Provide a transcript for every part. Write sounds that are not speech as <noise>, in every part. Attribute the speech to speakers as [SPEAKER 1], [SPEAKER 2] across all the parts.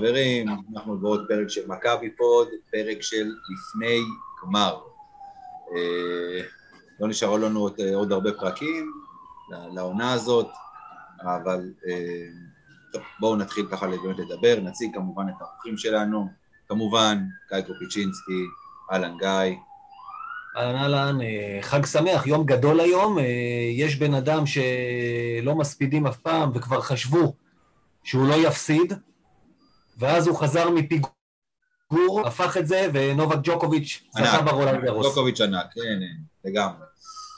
[SPEAKER 1] חברים, אנחנו בעוד פרק של מכבי פוד, פרק של לפני גמר. אה, לא נשארו לנו עוד, עוד הרבה פרקים לעונה הזאת, אבל אה, טוב, בואו נתחיל ככה באמת לדבר, נציג כמובן את האורחים שלנו, כמובן גיא קופיצ'ינסקי, אהלן גיא.
[SPEAKER 2] אהלן אהלן, אה, חג שמח, יום גדול היום. יש בן אדם שלא מספידים אף פעם וכבר חשבו שהוא לא יפסיד, ואז הוא חזר מפיגור, הפך את זה, ונובק ג'וקוביץ' זכה ברולאן גארוס.
[SPEAKER 1] ג'וקוביץ' ענק, כן, כן, לגמרי.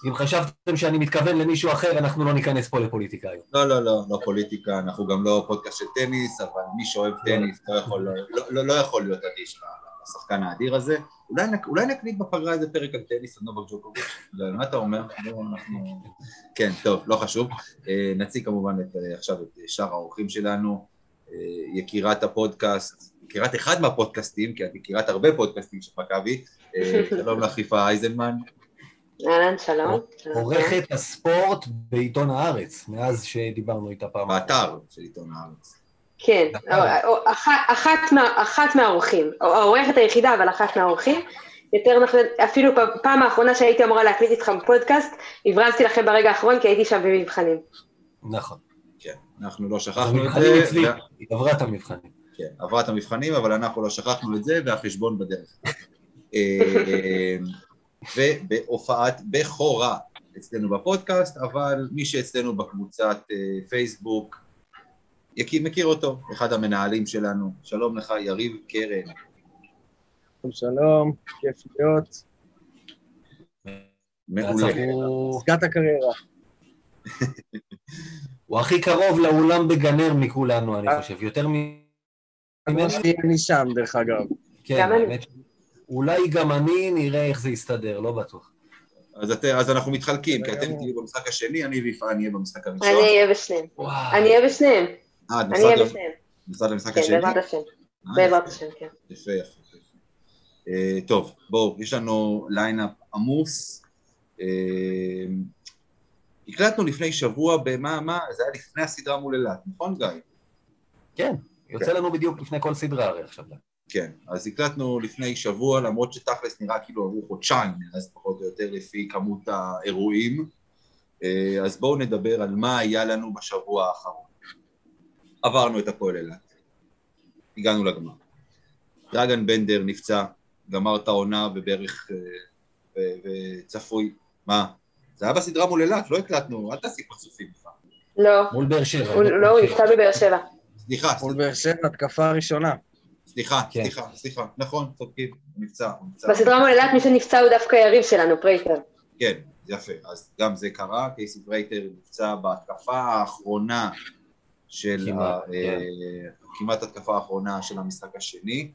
[SPEAKER 2] אם חשבתם שאני מתכוון למישהו אחר, אנחנו לא ניכנס פה לפוליטיקה היום.
[SPEAKER 1] לא, לא, לא, לא פוליטיקה, אנחנו גם לא פודקאסט של טניס, אבל מי שאוהב לא. טניס לא יכול, לא, לא, לא יכול להיות אדיש לשחקן האדיר הזה. אולי, אולי נקליט בפגרה איזה פרק על טניס על נובק ג'וקוביץ', מה אתה אומר? אנחנו... כן, טוב, לא חשוב. אה, נציג כמובן את, אה, עכשיו את שאר האורחים שלנו. אה, יקירת הפודקאסט, יקירת אחד מהפודקאסטים, כי את יקירת הרבה פודקאסטים של מכבי, אה, <laughs> שלום לך חיפה אייזנמן.
[SPEAKER 3] אהלן, שלום.
[SPEAKER 2] עורכת הספורט בעיתון הארץ, מאז שדיברנו איתה פעם.
[SPEAKER 1] באתר של עיתון הארץ.
[SPEAKER 3] כן, אחת מהאורחים, העורכת היחידה, אבל אחת מהאורחים. יותר נכון, אפילו פעם האחרונה שהייתי אמורה להקליט איתכם פודקאסט, הברזתי לכם ברגע האחרון כי הייתי שם במבחנים.
[SPEAKER 2] נכון.
[SPEAKER 1] אנחנו לא שכחנו את זה.
[SPEAKER 2] אצלי, היא עברה את המבחנים.
[SPEAKER 1] כן, עברה את המבחנים, אבל אנחנו לא שכחנו את זה, והחשבון בדרך. אה, ובהופעת בכורה אצלנו בפודקאסט, אבל מי שאצלנו בקבוצת אה, פייסבוק, מכיר אותו, אחד המנהלים שלנו. שלום לך, יריב קרן.
[SPEAKER 4] שלום, כיף להיות.
[SPEAKER 1] מעולה.
[SPEAKER 4] עסקת הקריירה. <laughs>
[SPEAKER 2] הוא הכי קרוב לאולם בגנר מכולנו, אני
[SPEAKER 4] אה.
[SPEAKER 2] חושב. יותר מ...
[SPEAKER 4] אני שם, דרך אגב.
[SPEAKER 2] כן, האמת. אולי גם אני, נראה איך זה יסתדר, לא בטוח.
[SPEAKER 1] אז, את, אז אנחנו מתחלקים, כי אתם תהיו במשחק השני, אני ויפעה נהיה במשחק הראשון.
[SPEAKER 3] אני אהיה בשניהם. אני אהיה בשניהם.
[SPEAKER 1] אה,
[SPEAKER 3] אני אהיה בשניהם.
[SPEAKER 1] נוסעת למשחק השני?
[SPEAKER 3] כן, בעזרת השם. אה, בעזרת השם, כן.
[SPEAKER 1] יפה, יפה. טוב, בואו, יש לנו lineup עמוס. הקלטנו לפני שבוע במה, מה, זה היה לפני הסדרה מול אילת, נכון גיא?
[SPEAKER 2] כן, יוצא כן. לנו בדיוק לפני כל סדרה הרי עכשיו.
[SPEAKER 1] כן, אז הקלטנו לפני שבוע, למרות שתכלס נראה כאילו עברו חודשיים, אז פחות או יותר לפי כמות האירועים. אה, אז בואו נדבר על מה היה לנו בשבוע האחרון. עברנו את הפועל אילת, הגענו לגמר. דרגן בנדר נפצע, גמר את העונה ובערך, אה, וצפוי, מה? זה היה בסדרה מול אילת, לא הקלטנו, אל תעשי פרצופים בכלל.
[SPEAKER 3] לא.
[SPEAKER 2] מול באר שבע.
[SPEAKER 3] לא, הוא נפצע בבאר שבע.
[SPEAKER 1] סליחה.
[SPEAKER 4] מול באר שבע, התקפה הראשונה.
[SPEAKER 1] סליחה, כן. סליחה, סליחה, נכון, צודקים, נפצע.
[SPEAKER 3] בסדרה מול אילת מי שנפצע הוא דווקא יריב שלנו, פרייטר.
[SPEAKER 1] כן, יפה, אז גם זה קרה, קייסי פרייטר נפצע בהתקפה האחרונה של, ה, כן. כמעט התקפה האחרונה של המשחק השני.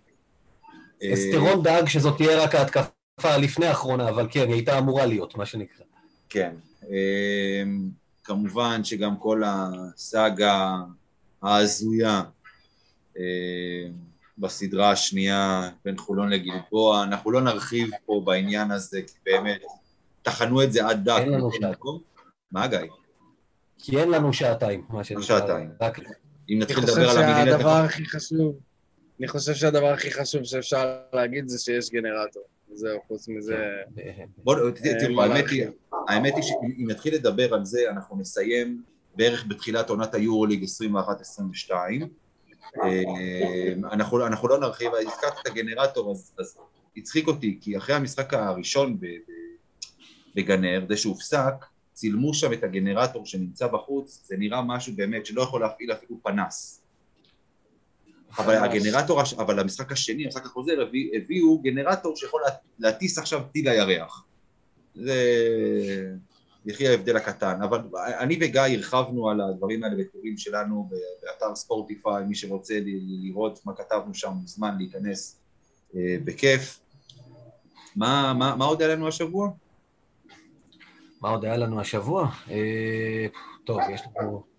[SPEAKER 2] אסטרון דאג שזאת תהיה רק ההתקפה לפני האחרונה, אבל כן, היא הייתה אמורה להיות, מה שנקרא.
[SPEAKER 1] כן. אמ, כמובן שגם כל הסאגה ההזויה אמ, בסדרה השנייה בין חולון לגלבוע, אנחנו לא נרחיב פה בעניין הזה, כי באמת, טחנו את זה עד דק.
[SPEAKER 2] אין לנו שעתיים.
[SPEAKER 1] מה גיא?
[SPEAKER 2] כי אין לנו שעתיים, מה שנקרא.
[SPEAKER 1] שעתיים. אם נתחיל לדבר על
[SPEAKER 4] המינהלת... אני חושב שהדבר הכי חשוב, אני חושב שהדבר הכי חשוב שאפשר להגיד זה שיש גנרטור. זהו, חוץ מזה...
[SPEAKER 1] בואו, תראו, האמת היא שאם נתחיל לדבר על זה, אנחנו נסיים בערך בתחילת עונת היורוליג 21-22. אנחנו לא נרחיב, הזכרת את הגנרטור, אז הצחיק אותי, כי אחרי המשחק הראשון בגנר, זה שהופסק, צילמו שם את הגנרטור שנמצא בחוץ, זה נראה משהו באמת שלא יכול להפעיל אפילו פנס. אבל הגנרטור, אבל המשחק השני, המשחק החוזר, הביאו גנרטור שיכול להטיס עכשיו טיל לירח. זה יחי ההבדל הקטן. אבל אני וגיא הרחבנו על הדברים האלה בטורים שלנו באתר ספורטיפיי, מי שרוצה לראות מה כתבנו שם מוזמן להיכנס אה, בכיף. מה, מה, מה עוד היה לנו השבוע?
[SPEAKER 2] מה עוד היה לנו השבוע? אה, טוב, יש לנו...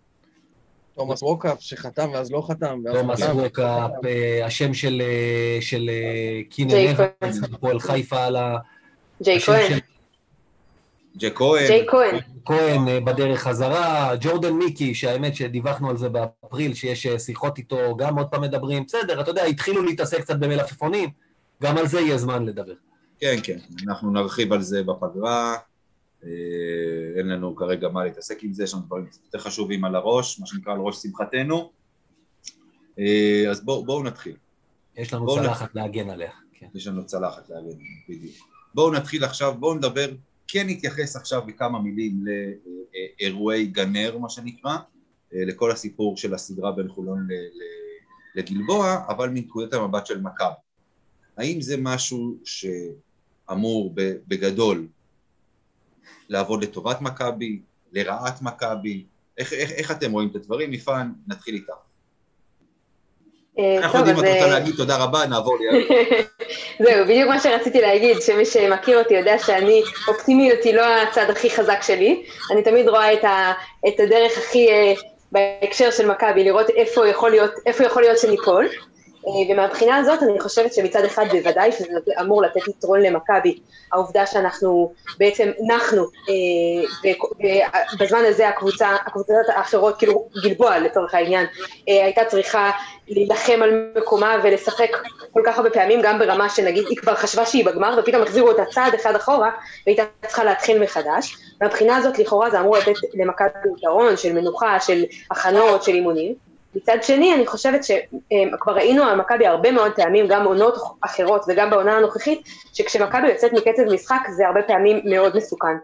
[SPEAKER 4] תומאס ווקאפ שחתם ואז לא חתם.
[SPEAKER 2] תומאס ווקאפ, אה, השם של קינן אבנס, הפועל חיפה על ה...
[SPEAKER 3] ג'ייק כהן.
[SPEAKER 1] ג'ייק כהן.
[SPEAKER 3] ג'ייק כהן.
[SPEAKER 2] כהן אה, בדרך חזרה, ג'ורדן מיקי, שהאמת שדיווחנו על זה באפריל, שיש אה, שיחות איתו, גם עוד פעם מדברים. בסדר, אתה יודע, התחילו להתעסק קצת במלפפונים, גם על זה יהיה זמן לדבר.
[SPEAKER 1] כן, כן, אנחנו נרחיב על זה בפגרה. אה, אין לנו כרגע מה להתעסק עם זה, יש לנו דברים יותר חשובים על הראש, מה שנקרא על ראש שמחתנו. אה, אז בואו בוא נתחיל.
[SPEAKER 2] יש לנו צלחת להגן עליה. כן.
[SPEAKER 1] יש לנו צלחת להגיד, בדיוק. בואו נתחיל עכשיו, בואו נדבר, כן נתייחס עכשיו בכמה מילים לאירועי גנר, מה שנקרא, אה, לכל הסיפור של הסדרה בין חולון ל- לגלבוע, אבל מנקודת המבט של מכבי. האם זה משהו שאמור בגדול לעבוד לטובת מכבי, לרעת מכבי? איך, איך, איך אתם רואים את הדברים? יפן, נתחיל איתך.
[SPEAKER 3] אה,
[SPEAKER 1] אנחנו יודעים. את רוצה
[SPEAKER 3] אה,
[SPEAKER 1] להגיד, תודה רבה, נעבור ליד. <laughs>
[SPEAKER 3] זהו, בדיוק מה שרציתי להגיד, שמי שמכיר אותי יודע שאני, אופטימיות היא לא הצד הכי חזק שלי, אני תמיד רואה את, ה, את הדרך הכי, אה, בהקשר של מכבי, לראות איפה יכול להיות, איפה יכול להיות שניפול, ומהבחינה הזאת אני חושבת שמצד אחד בוודאי שזה אמור לתת יתרון למכבי, העובדה שאנחנו בעצם נחנו, אה, ובזמן הזה הקבוצה, הקבוצות האחרות, כאילו גלבוע לצורך העניין, אה, הייתה צריכה להילחם על מקומה ולשחק כל כך הרבה פעמים, גם ברמה שנגיד היא כבר חשבה שהיא בגמר, ופתאום החזירו אותה צעד אחד אחורה, והייתה צריכה להתחיל מחדש. מהבחינה הזאת לכאורה זה אמור לתת למכבי יתרון של מנוחה, של הכנות, של אימונים. מצד שני, אני חושבת שכבר ראינו על מכבי הרבה מאוד פעמים, גם בעונות אחרות וגם בעונה הנוכחית, שכשמכבי יוצאת מקצב משחק זה הרבה פעמים מאוד מסוכן.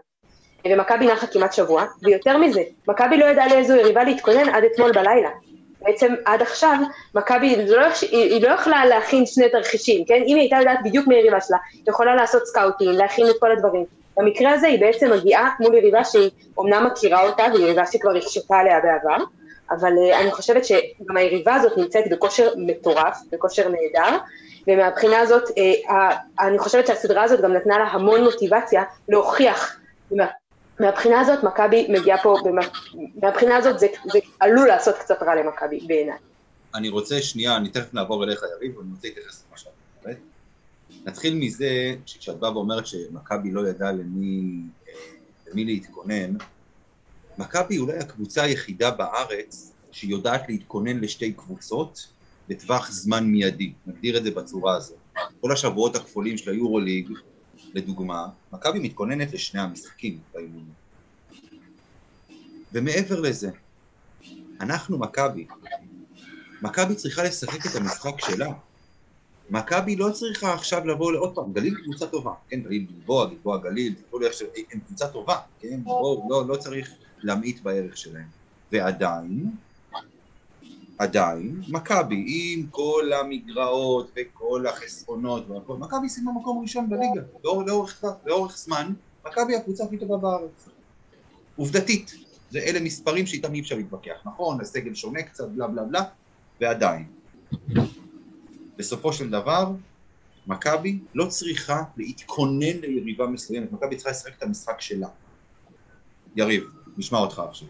[SPEAKER 3] ומכבי נחה כמעט שבוע, ויותר מזה, מכבי לא ידעה לאיזו יריבה להתכונן עד אתמול בלילה. בעצם עד עכשיו, מכבי, לא, היא, לא יכלה להכין שני תרחישים, כן? אם היא הייתה יודעת בדיוק מי היריבה שלה, היא יכולה לעשות סקאוטים, להכין את כל הדברים. במקרה הזה היא בעצם מגיעה מול יריבה שהיא אומנם מכירה אותה, והיא יריבה שהיא כבר הקשתה עליה בעבר, אבל uh, אני חושבת שגם היריבה הזאת נמצאת בכושר מטורף, בכושר נהדר, ומהבחינה הזאת, uh, אני חושבת שהסדרה הזאת גם נתנה לה המון מוטיבציה להוכיח. מה, מהבחינה הזאת, מכבי מגיעה פה, מהבחינה הזאת זה, זה עלול לעשות קצת רע למכבי בעיניי.
[SPEAKER 1] אני רוצה שנייה, אני תכף נעבור אליך יריב, ואני רוצה להתייחס למה שאת אומרת. נתחיל מזה שכשאת באה ואומרת שמכבי לא ידעה למי, אה, למי להתכונן, מכבי אולי הקבוצה היחידה בארץ שיודעת להתכונן לשתי קבוצות בטווח זמן מיידי, נגדיר את זה בצורה הזאת. כל השבועות הכפולים של היורוליג, לדוגמה, מכבי מתכוננת לשני המשחקים באימונים. ומעבר לזה, אנחנו מכבי, מכבי צריכה לשחק את המשחק שלה. מכבי לא צריכה עכשיו לבוא לעוד פעם, גליל קבוצה טובה, כן, גליל גלבוע, גלבוע גליל, תקראו לי איך ש... הם קבוצה טובה, כן, בואו, לא, לא צריך להמעיט בערך שלהם. ועדיין, עדיין, מכבי, עם כל המגרעות וכל החסרונות והכל, מכבי סיימה מקום ראשון בליגה, לאורך, לאורך, לאורך זמן, מכבי הקבוצה הכי טובה בארץ. עובדתית, זה אלה מספרים שאיתם אי אפשר להתווכח, נכון, הסגל שונה קצת, בלה בלה בלה, ועדיין. בסופו של דבר, מכבי לא צריכה להתכונן ליריבה מסוימת, מכבי צריכה לשחק את המשחק שלה. יריב, נשמע אותך עכשיו.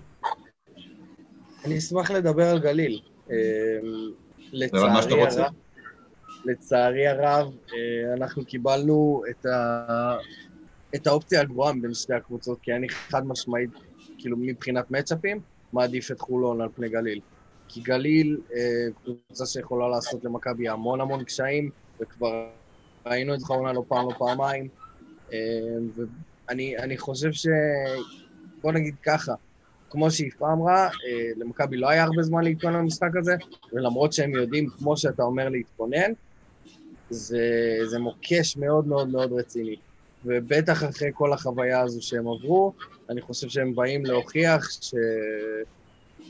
[SPEAKER 4] אני אשמח לדבר על גליל.
[SPEAKER 1] שאתה
[SPEAKER 4] לצערי. הרב, לצערי הרב, אה, אנחנו קיבלנו את, ה... את האופציה הגבוהה מבין שתי הקבוצות, כי אני חד משמעית, כאילו מבחינת מצ'אפים, מעדיף את חולון על פני גליל. כי גליל, אה, קבוצה שיכולה לעשות למכבי המון המון קשיים, וכבר ראינו את זה לא פעם, לא פעמיים. אה, ואני אני חושב ש... בוא נגיד ככה, כמו שיפה אמרה, אה, למכבי לא היה הרבה זמן להתכונן למשחק הזה, ולמרות שהם יודעים, כמו שאתה אומר, להתכונן, זה, זה מוקש מאוד מאוד מאוד רציני. ובטח אחרי כל החוויה הזו שהם עברו, אני חושב שהם באים להוכיח ש...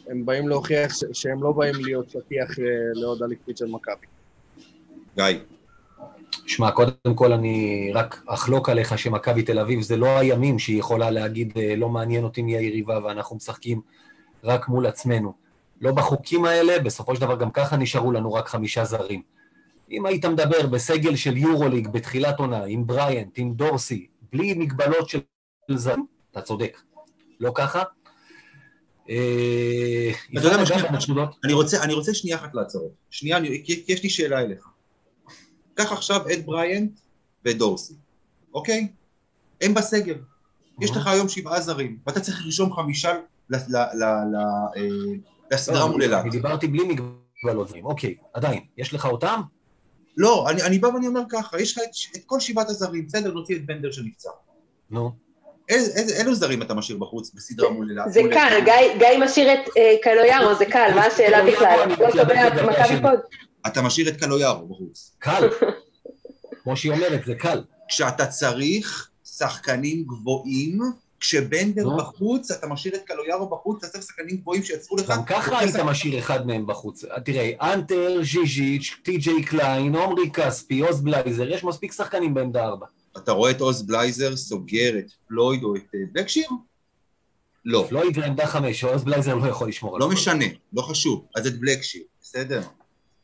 [SPEAKER 4] הם באים להוכיח ש... שהם לא באים להיות שטיח אה, לעוד אליפות של מכבי.
[SPEAKER 1] גיא,
[SPEAKER 2] שמע, קודם כל אני רק אחלוק עליך שמכבי תל אביב זה לא הימים שהיא יכולה להגיד אה, לא מעניין אותי מי היריבה ואנחנו משחקים רק מול עצמנו. לא בחוקים האלה, בסופו של דבר גם ככה נשארו לנו רק חמישה זרים. אם היית מדבר בסגל של יורוליג בתחילת עונה, עם בריאנט, עם דורסי, בלי מגבלות של זרים, אתה צודק. לא ככה? אה?
[SPEAKER 1] אני רוצה, שנייה אחת לעצור. שנייה, כי יש לי שאלה אליך. קח עכשיו את בריאנט ואת דורסי, אוקיי? הם בסגל. יש לך היום שבעה זרים, ואתה צריך לרשום חמישה ל- ל- ל- ל- אה, לסדרה מול אילת.
[SPEAKER 2] אני דיברתי בלי מגבלות זרים. אוקיי, עדיין, יש לך אותם?
[SPEAKER 1] לא, אני, אני בא ואני אומר ככה, יש לך את, את כל שבעת הזרים, בסדר, נוציא את בנדר שנפצע.
[SPEAKER 2] נו.
[SPEAKER 1] איזה, איזה, אילו זרים אתה משאיר בחוץ בסדרה מול אילת?
[SPEAKER 3] זה קל? גיא- גיא משאיר את אה, קלויארו, זה קל, מה השאלה בכלל? לא קובע מכבי פוד.
[SPEAKER 1] אתה משאיר את קלויארו בחוץ.
[SPEAKER 2] קל. כמו שהיא אומרת, זה קל.
[SPEAKER 1] כשאתה צריך שחקנים גבוהים, כשבנדר. בחוץ, אתה משאיר את קלויארו בחוץ, אתה צריך שחקנים גבוהים שיצרו לך...
[SPEAKER 2] גם ככה היית משאיר אחד מהם בחוץ. תראה, האנטר, ז'יז'יץ', טי.ג'יי קליין, עומרי כספי, עוז בלייזר, יש מספיק שחקנים בעמדה ארבע.
[SPEAKER 1] אתה רואה את עוז בלייזר סוגר את פלויד או את אה, בלקשיר? לא.
[SPEAKER 2] פלויד לעמדה חמש, עוז בלייזר לא יכול לשמור על
[SPEAKER 1] לא
[SPEAKER 2] פלויד.
[SPEAKER 1] משנה, לא חשוב. אז את בלקשיר, בסדר?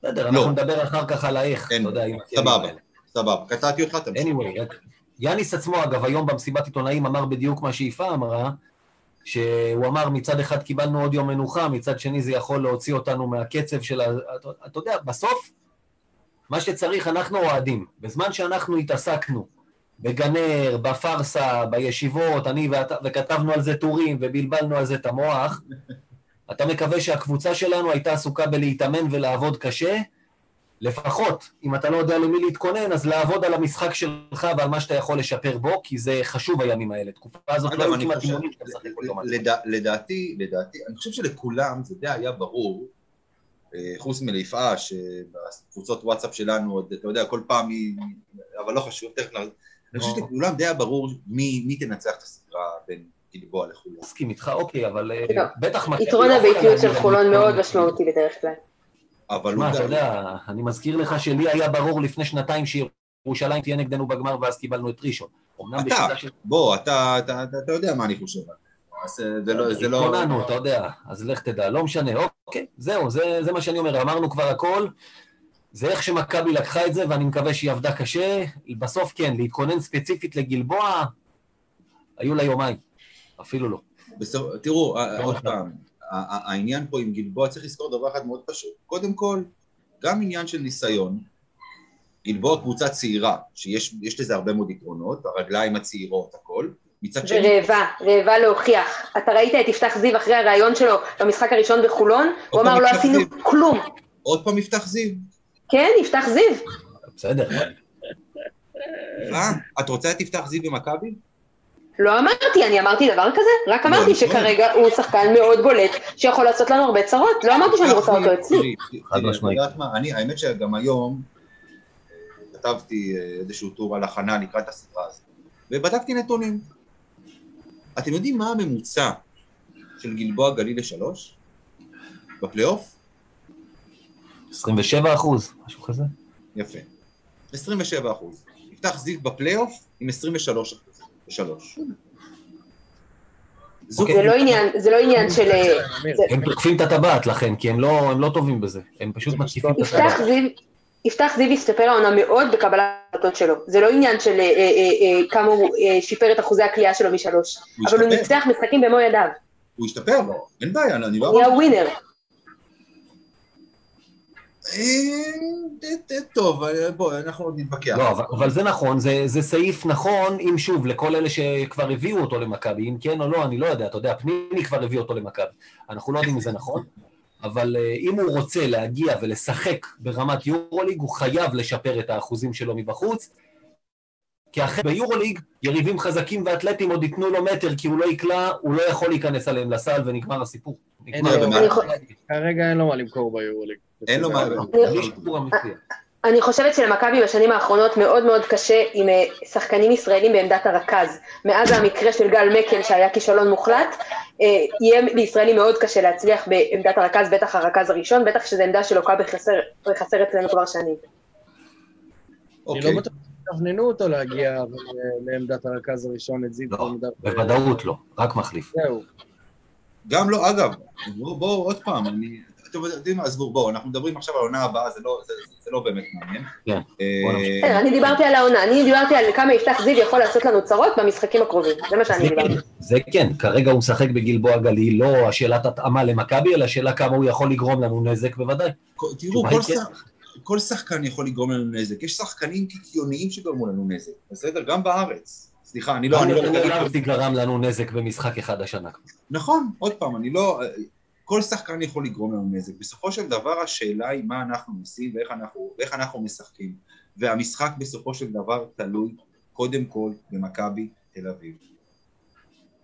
[SPEAKER 2] בסדר,
[SPEAKER 1] לא.
[SPEAKER 2] אנחנו נדבר אחר כך על האיך, אתה יודע, עם הכלים
[SPEAKER 1] סבבה. סבבה. קטעתי אותך, תמשיך.
[SPEAKER 2] anyway, יאניס עצמו, אגב, היום במסיבת עיתונאים אמר בדיוק מה שיפה אמרה, שהוא אמר, מצד אחד קיבלנו עוד יום מנוחה, מצד שני זה יכול להוציא אותנו מהקצב של ה... אתה, אתה יודע, בסוף, מה שצריך, אנחנו אוהדים. בזמן שאנחנו התעסקנו בגנר, בפארסה, בישיבות, אני ואתה, וכתבנו על זה טורים ובלבלנו על זה את המוח, אתה מקווה שהקבוצה שלנו הייתה עסוקה בלהתאמן ולעבוד קשה, לפחות, אם אתה לא יודע למי להתכונן, אז לעבוד על המשחק שלך ועל מה שאתה יכול לשפר בו, כי זה חשוב הימים האלה. תקופה הזאת לא היו
[SPEAKER 1] אני
[SPEAKER 2] כמעט
[SPEAKER 1] חושב,
[SPEAKER 2] אימונים שאתה משחק כל יום.
[SPEAKER 1] לדע- לדעתי, לדעתי, אני חושב שלכולם זה די היה ברור, אה, חוץ מליפאה, שבקבוצות וואטסאפ שלנו, אתה יודע, כל פעם היא, אבל לא חשוב, תכף. אני חושב
[SPEAKER 2] לא.
[SPEAKER 1] שלכולם די היה ברור מי מי תנצח את הסדרה בין גלבוע לחולון.
[SPEAKER 2] מסכים איתך, אוקיי, אבל אה. בטח...
[SPEAKER 3] יתרון הביתיות של חולון מאוד משמעותי בדרך כלל.
[SPEAKER 1] אבל
[SPEAKER 2] מה,
[SPEAKER 1] הוא
[SPEAKER 2] אתה יודע, אני מזכיר לך שלי היה ברור לפני שנתיים שירושלים תהיה נגדנו בגמר ואז קיבלנו את ראשון.
[SPEAKER 1] אתה. בוא, אתה, אתה, אתה, אתה יודע מה אני חושב על זה. אה, זה לא, זה לא...
[SPEAKER 2] התכוננו, אתה יודע, אז לך תדע, לא משנה, אוקיי, זהו, זה, זה מה שאני אומר, אמרנו כבר הכל, זה איך שמכבי לקחה את זה, ואני מקווה שהיא עבדה קשה, בסוף כן, להתכונן ספציפית לגלבוע, היו לה יומיים, אפילו לא.
[SPEAKER 1] בסוף, תראו,
[SPEAKER 2] לא
[SPEAKER 1] עוד. פעם, העניין פה עם גלבוע, צריך לזכור דבר אחד מאוד פשוט. קודם כל, גם עניין של ניסיון, גלבוע קבוצה צעירה, שיש יש לזה הרבה מאוד יתרונות, הרגליים הצעירות, הכל. מצד שני,
[SPEAKER 3] ורעבה, רעבה להוכיח. אתה ראית את יפתח זיו אחרי הראיון שלו במשחק הראשון בחולון? הוא אמר לא עשינו
[SPEAKER 1] זיו."
[SPEAKER 3] כלום.
[SPEAKER 1] עוד פעם יפתח זיו.
[SPEAKER 3] כן, יפתח זיו.
[SPEAKER 2] בסדר,
[SPEAKER 1] אה? את רוצה את יפתח זיו במכבי?
[SPEAKER 3] לא אמרתי, אני אמרתי דבר כזה? רק אמרתי
[SPEAKER 1] לא.
[SPEAKER 3] שכרגע הוא שחקן מאוד בולט, שיכול לעשות לנו הרבה צרות. לא אמרתי שאני רוצה אותו אצלי.
[SPEAKER 2] חד משמעית.
[SPEAKER 1] יודעת מה, אני, האמת שגם היום אה, כתבתי אה, איזשהו טור על הכנה לקראת הסדרה הזאת, ובדקתי נתונים. אתם יודעים מה הממוצע של גלבוע גליל לשלוש? בפלייאוף?
[SPEAKER 2] 27 אחוז, משהו כזה.
[SPEAKER 1] יפה. 27 אחוז. יפתח זיו בפלייאוף עם 23 אחוז. בשלוש. זו
[SPEAKER 2] אוקיי.
[SPEAKER 3] זה לא עניין, זה לא עניין של... אה,
[SPEAKER 2] הם תוקפים את הטבעת לכן, כי הם לא, הם לא טובים בזה, הם פשוט מתקיפים את הטבעת.
[SPEAKER 3] יפתח זיו, הסתפר העונה מאוד בקבלת ההחלטות שלו. זה לא עניין של אה, אה, אה, אה, כמה הוא אה, שיפר את אחוזי הקליעה שלו משלוש. אבל הוא. ניצח משחקים במו ידיו.
[SPEAKER 1] הוא השתפר, אין בעיה, אני לא...
[SPEAKER 3] הוא נהיה ווינר.
[SPEAKER 1] אה, טוב, אה, בוא, אנחנו עוד נתווכח.
[SPEAKER 2] לא, אבל, אבל זה נכון, זה, זה סעיף נכון, אם שוב, לכל אלה שכבר הביאו אותו למכבי, אם כן או לא, אני לא יודע, אתה יודע, פניני כבר הביא אותו למכבי. אנחנו לא יודעים אם זה נכון, אבל אה, אם הוא רוצה להגיע ולשחק ברמת יורוליג, הוא חייב לשפר את האחוזים שלו מבחוץ, כי אחרי ביורוליג, יריבים חזקים ואתלטים עוד ייתנו לו מטר, כי הוא לא יקלע, הוא לא יכול להיכנס עליהם לסל, ונגמר הסיפור. נגמר.
[SPEAKER 4] כרגע אין לו מה למכור ביורוליג.
[SPEAKER 1] אין לו מה...
[SPEAKER 3] אני חושבת שלמכבי בשנים האחרונות מאוד מאוד קשה עם אה, שחקנים ישראלים בעמדת הרכז. מאז המקרה של גל מקל שהיה כישלון מוחלט, אה, יהיה לישראלים מאוד קשה להצליח בעמדת הרכז, בטח הרכז הראשון, בטח שזו עמדה שלוקה בחסר, בחסר אצלנו כבר שנים.
[SPEAKER 4] אני
[SPEAKER 1] אוקיי.
[SPEAKER 4] לא בטוח שתכננו אותו להגיע אה, לעמדת הרכז הראשון, את זיו.
[SPEAKER 2] לא, בוודאות לא, רק מחליף.
[SPEAKER 4] זהו.
[SPEAKER 1] גם לא, אגב, בואו בוא, עוד פעם, אני... אתם יודעים מה, עזבו, בואו, אנחנו מדברים עכשיו על העונה הבאה, זה לא, זה, זה לא באמת מעניין.
[SPEAKER 2] כן,
[SPEAKER 1] אה,
[SPEAKER 3] אני דיברתי על העונה, אני דיברתי על כמה יפתח זיו יכול לעשות לנו צרות במשחקים הקרובים, זה מה שאני
[SPEAKER 2] זה
[SPEAKER 3] דיברתי.
[SPEAKER 2] כן, זה כן, כרגע הוא משחק בגלבוע גליל, לא השאלת התאמה למכבי, אלא השאלה כמה הוא יכול לגרום לנו נזק בוודאי.
[SPEAKER 1] תראו, כל,
[SPEAKER 2] כן.
[SPEAKER 1] שחקן יכול לגרום לנו נזק, יש שחקנים קיקיוניים שגרמו לנו נזק, בסדר? גם בארץ, סליחה, אני לא... אני לא...
[SPEAKER 2] אני גרם לנו נזק במשחק אחד השנה.
[SPEAKER 1] נכון, עוד פעם, אני לא... כל שחקן יכול לגרום לנו נזק. בסופו של דבר השאלה היא מה אנחנו עושים ואיך אנחנו, ואיך אנחנו משחקים. והמשחק בסופו של דבר תלוי קודם כל במכבי תל אביב.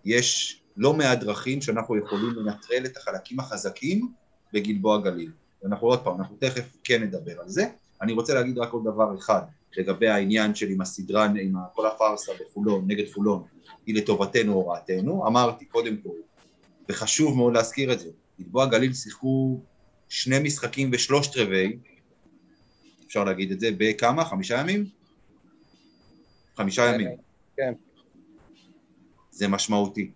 [SPEAKER 1] יש לא מעט דרכים שאנחנו יכולים לנטרל את החלקים החזקים בגלבוע גליל. ואנחנו עוד פעם, אנחנו תכף כן נדבר על זה. אני רוצה להגיד רק עוד דבר אחד לגבי העניין של עם הסדרה, עם כל הפארסה בחולון, נגד חולון, היא לטובתנו או רעתנו. אמרתי קודם כל, וחשוב מאוד להזכיר את זה, גלבוע גליל שיחקו שני משחקים בשלושת רבעי, אפשר להגיד את זה, בכמה? חמישה ימים? חמישה כן, ימים.
[SPEAKER 4] כן.
[SPEAKER 1] זה משמעותי.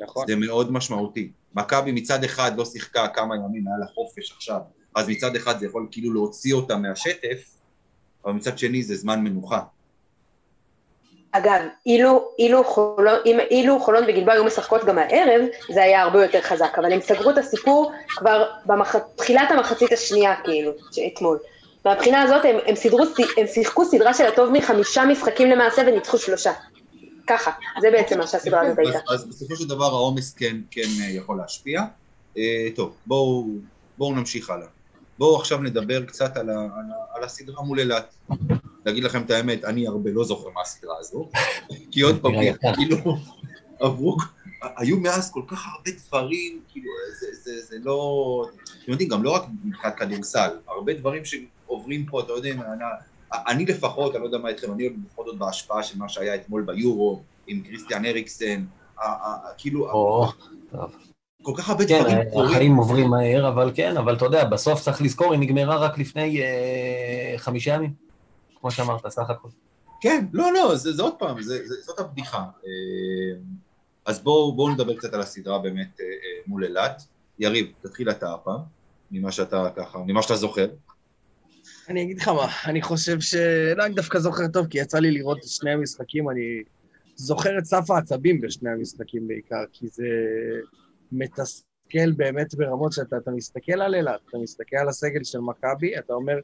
[SPEAKER 4] נכון.
[SPEAKER 1] זה מאוד משמעותי. מכבי מצד אחד לא שיחקה כמה ימים, היה לה חופש עכשיו, אז מצד אחד זה יכול כאילו להוציא אותה מהשטף, אבל מצד שני זה זמן מנוחה.
[SPEAKER 3] אגב, אילו, אילו, חולון, אילו חולון וגלבוע היו משחקות גם הערב, זה היה הרבה יותר חזק, אבל הם סגרו את הסיפור כבר בתחילת המחצית השנייה, כאילו, אתמול. מהבחינה הזאת הם, הם, סדרו, הם שיחקו סדרה של הטוב מחמישה משחקים למעשה וניצחו שלושה. ככה, זה בעצם מה שהסדרה הזאת הייתה.
[SPEAKER 1] אז בסופו של דבר העומס כן, כן אה, יכול להשפיע. אה, טוב, בואו, בואו נמשיך הלאה. בואו עכשיו נדבר קצת על, ה, על, ה, על הסדרה מול אילת. להגיד לכם את האמת, אני הרבה לא זוכר מה הסדרה הזו, <laughs> כי עוד פעם, כאילו, עברו, היו מאז כל כך הרבה דברים, כאילו, זה, זה, זה לא, אתם יודעים, גם לא רק מבחינת כדורסל, הרבה דברים שעוברים פה, אתה יודע, אני לפחות, אני לא יודע מה איתכם, אני לפחות עוד בהשפעה של מה שהיה אתמול ביורו, עם קריסטיאן אריקסן, כאילו, כל כך הרבה
[SPEAKER 2] כן,
[SPEAKER 1] דברים
[SPEAKER 2] קורים. כן, החיים עוברים מהר, אבל כן, אבל אתה יודע, בסוף צריך לזכור, היא נגמרה רק לפני אה, חמישה ימים, כמו שאמרת, סך הכל.
[SPEAKER 1] כן, לא, לא, זה, זה עוד פעם, זה, זה, זאת הבדיחה. אה, אז בואו בוא נדבר קצת על הסדרה באמת אה, אה, מול אילת. יריב, תתחיל אתה הפעם, ממה שאתה ככה, ממה שאתה זוכר.
[SPEAKER 4] אני אגיד לך מה, אני חושב ש... לא, אני דווקא זוכר טוב, כי יצא לי לראות את שני המשחקים, אני זוכר את סף העצבים בשני המשחקים בעיקר, כי זה מתסכל באמת ברמות שאתה אתה מסתכל על אילת, אתה מסתכל על הסגל של מכבי, אתה אומר,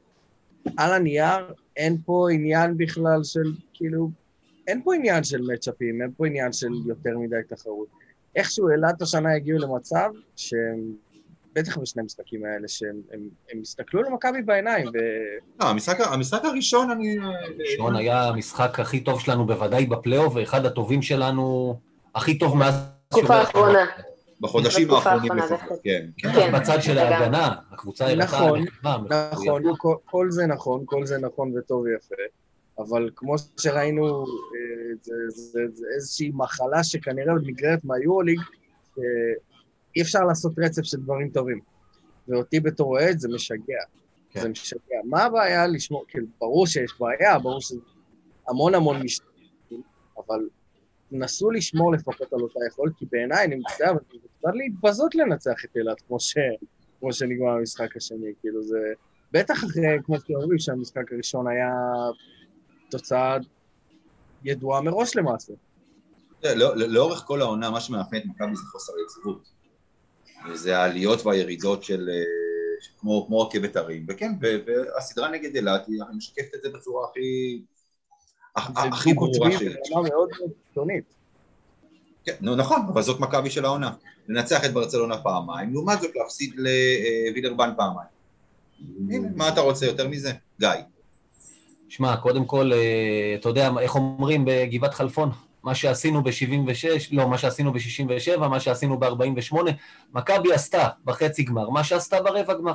[SPEAKER 4] על הנייר אין פה עניין בכלל של, כאילו, אין פה עניין של מצ'אפים, אין פה עניין של יותר מדי תחרות. איכשהו אילת השנה הגיעו למצב שהם בטח בשני המשחקים האלה, שהם הם, הם הסתכלו למכבי בעיניים. ו...
[SPEAKER 1] לא, המשחק, המשחק הראשון אני...
[SPEAKER 2] הראשון היה המשחק הכי טוב שלנו בוודאי בפלייאוף, ואחד הטובים שלנו, הכי טוב מאז...
[SPEAKER 3] תקופה האחרונה.
[SPEAKER 1] בחודשים האחרונים לפחות, כן.
[SPEAKER 2] כן. בצד של ההגנה, הקבוצה
[SPEAKER 4] הראתה נכון, נכון, כל זה נכון, כל זה נכון וטוב ויפה, אבל כמו שראינו, אה, זה איזושהי מחלה שכנראה עוד נגררת מהיורוליג, אי אפשר לעשות רצף של דברים טובים. ואותי בתור אוהד זה משגע. כן. זה משגע. מה הבעיה לשמור, כאילו, ברור שיש בעיה, ברור שזה המון המון משתתפים, אבל נסו לשמור לפחות על אותה יכולת, כי בעיניי, אני מצטער, זה קצת להתבזות לנצח את אילת, כמו, ש... כמו שנגמר המשחק השני, כאילו זה... בטח אחרי, כמו שאומרים, שהמשחק הראשון היה תוצאה ידועה מראש למעשה.
[SPEAKER 1] לא, לא, לאורך כל העונה, מה שמאפיין את מכבי זה חוסר יציבות. וזה העליות והירידות של, אה, כמו, רכבת הרים, וכן, והסדרה נגד אילת היא משקפת את זה בצורה הכי, הכי ברורה שיש.
[SPEAKER 4] זה ברמה מאוד קיצונית.
[SPEAKER 1] כן, נו נכון, אבל זאת מכבי של העונה. לנצח את ברצלונה פעמיים, לעומת זאת להפסיד לווילרבן פעמיים. מה אתה רוצה יותר מזה? גיא.
[SPEAKER 2] שמע, קודם כל, אה, אתה יודע, איך אומרים בגבעת חלפון? מה שעשינו ב-76, לא, מה שעשינו ב-67, מה שעשינו ב-48, מכבי עשתה בחצי גמר, מה שעשתה ברבע גמר.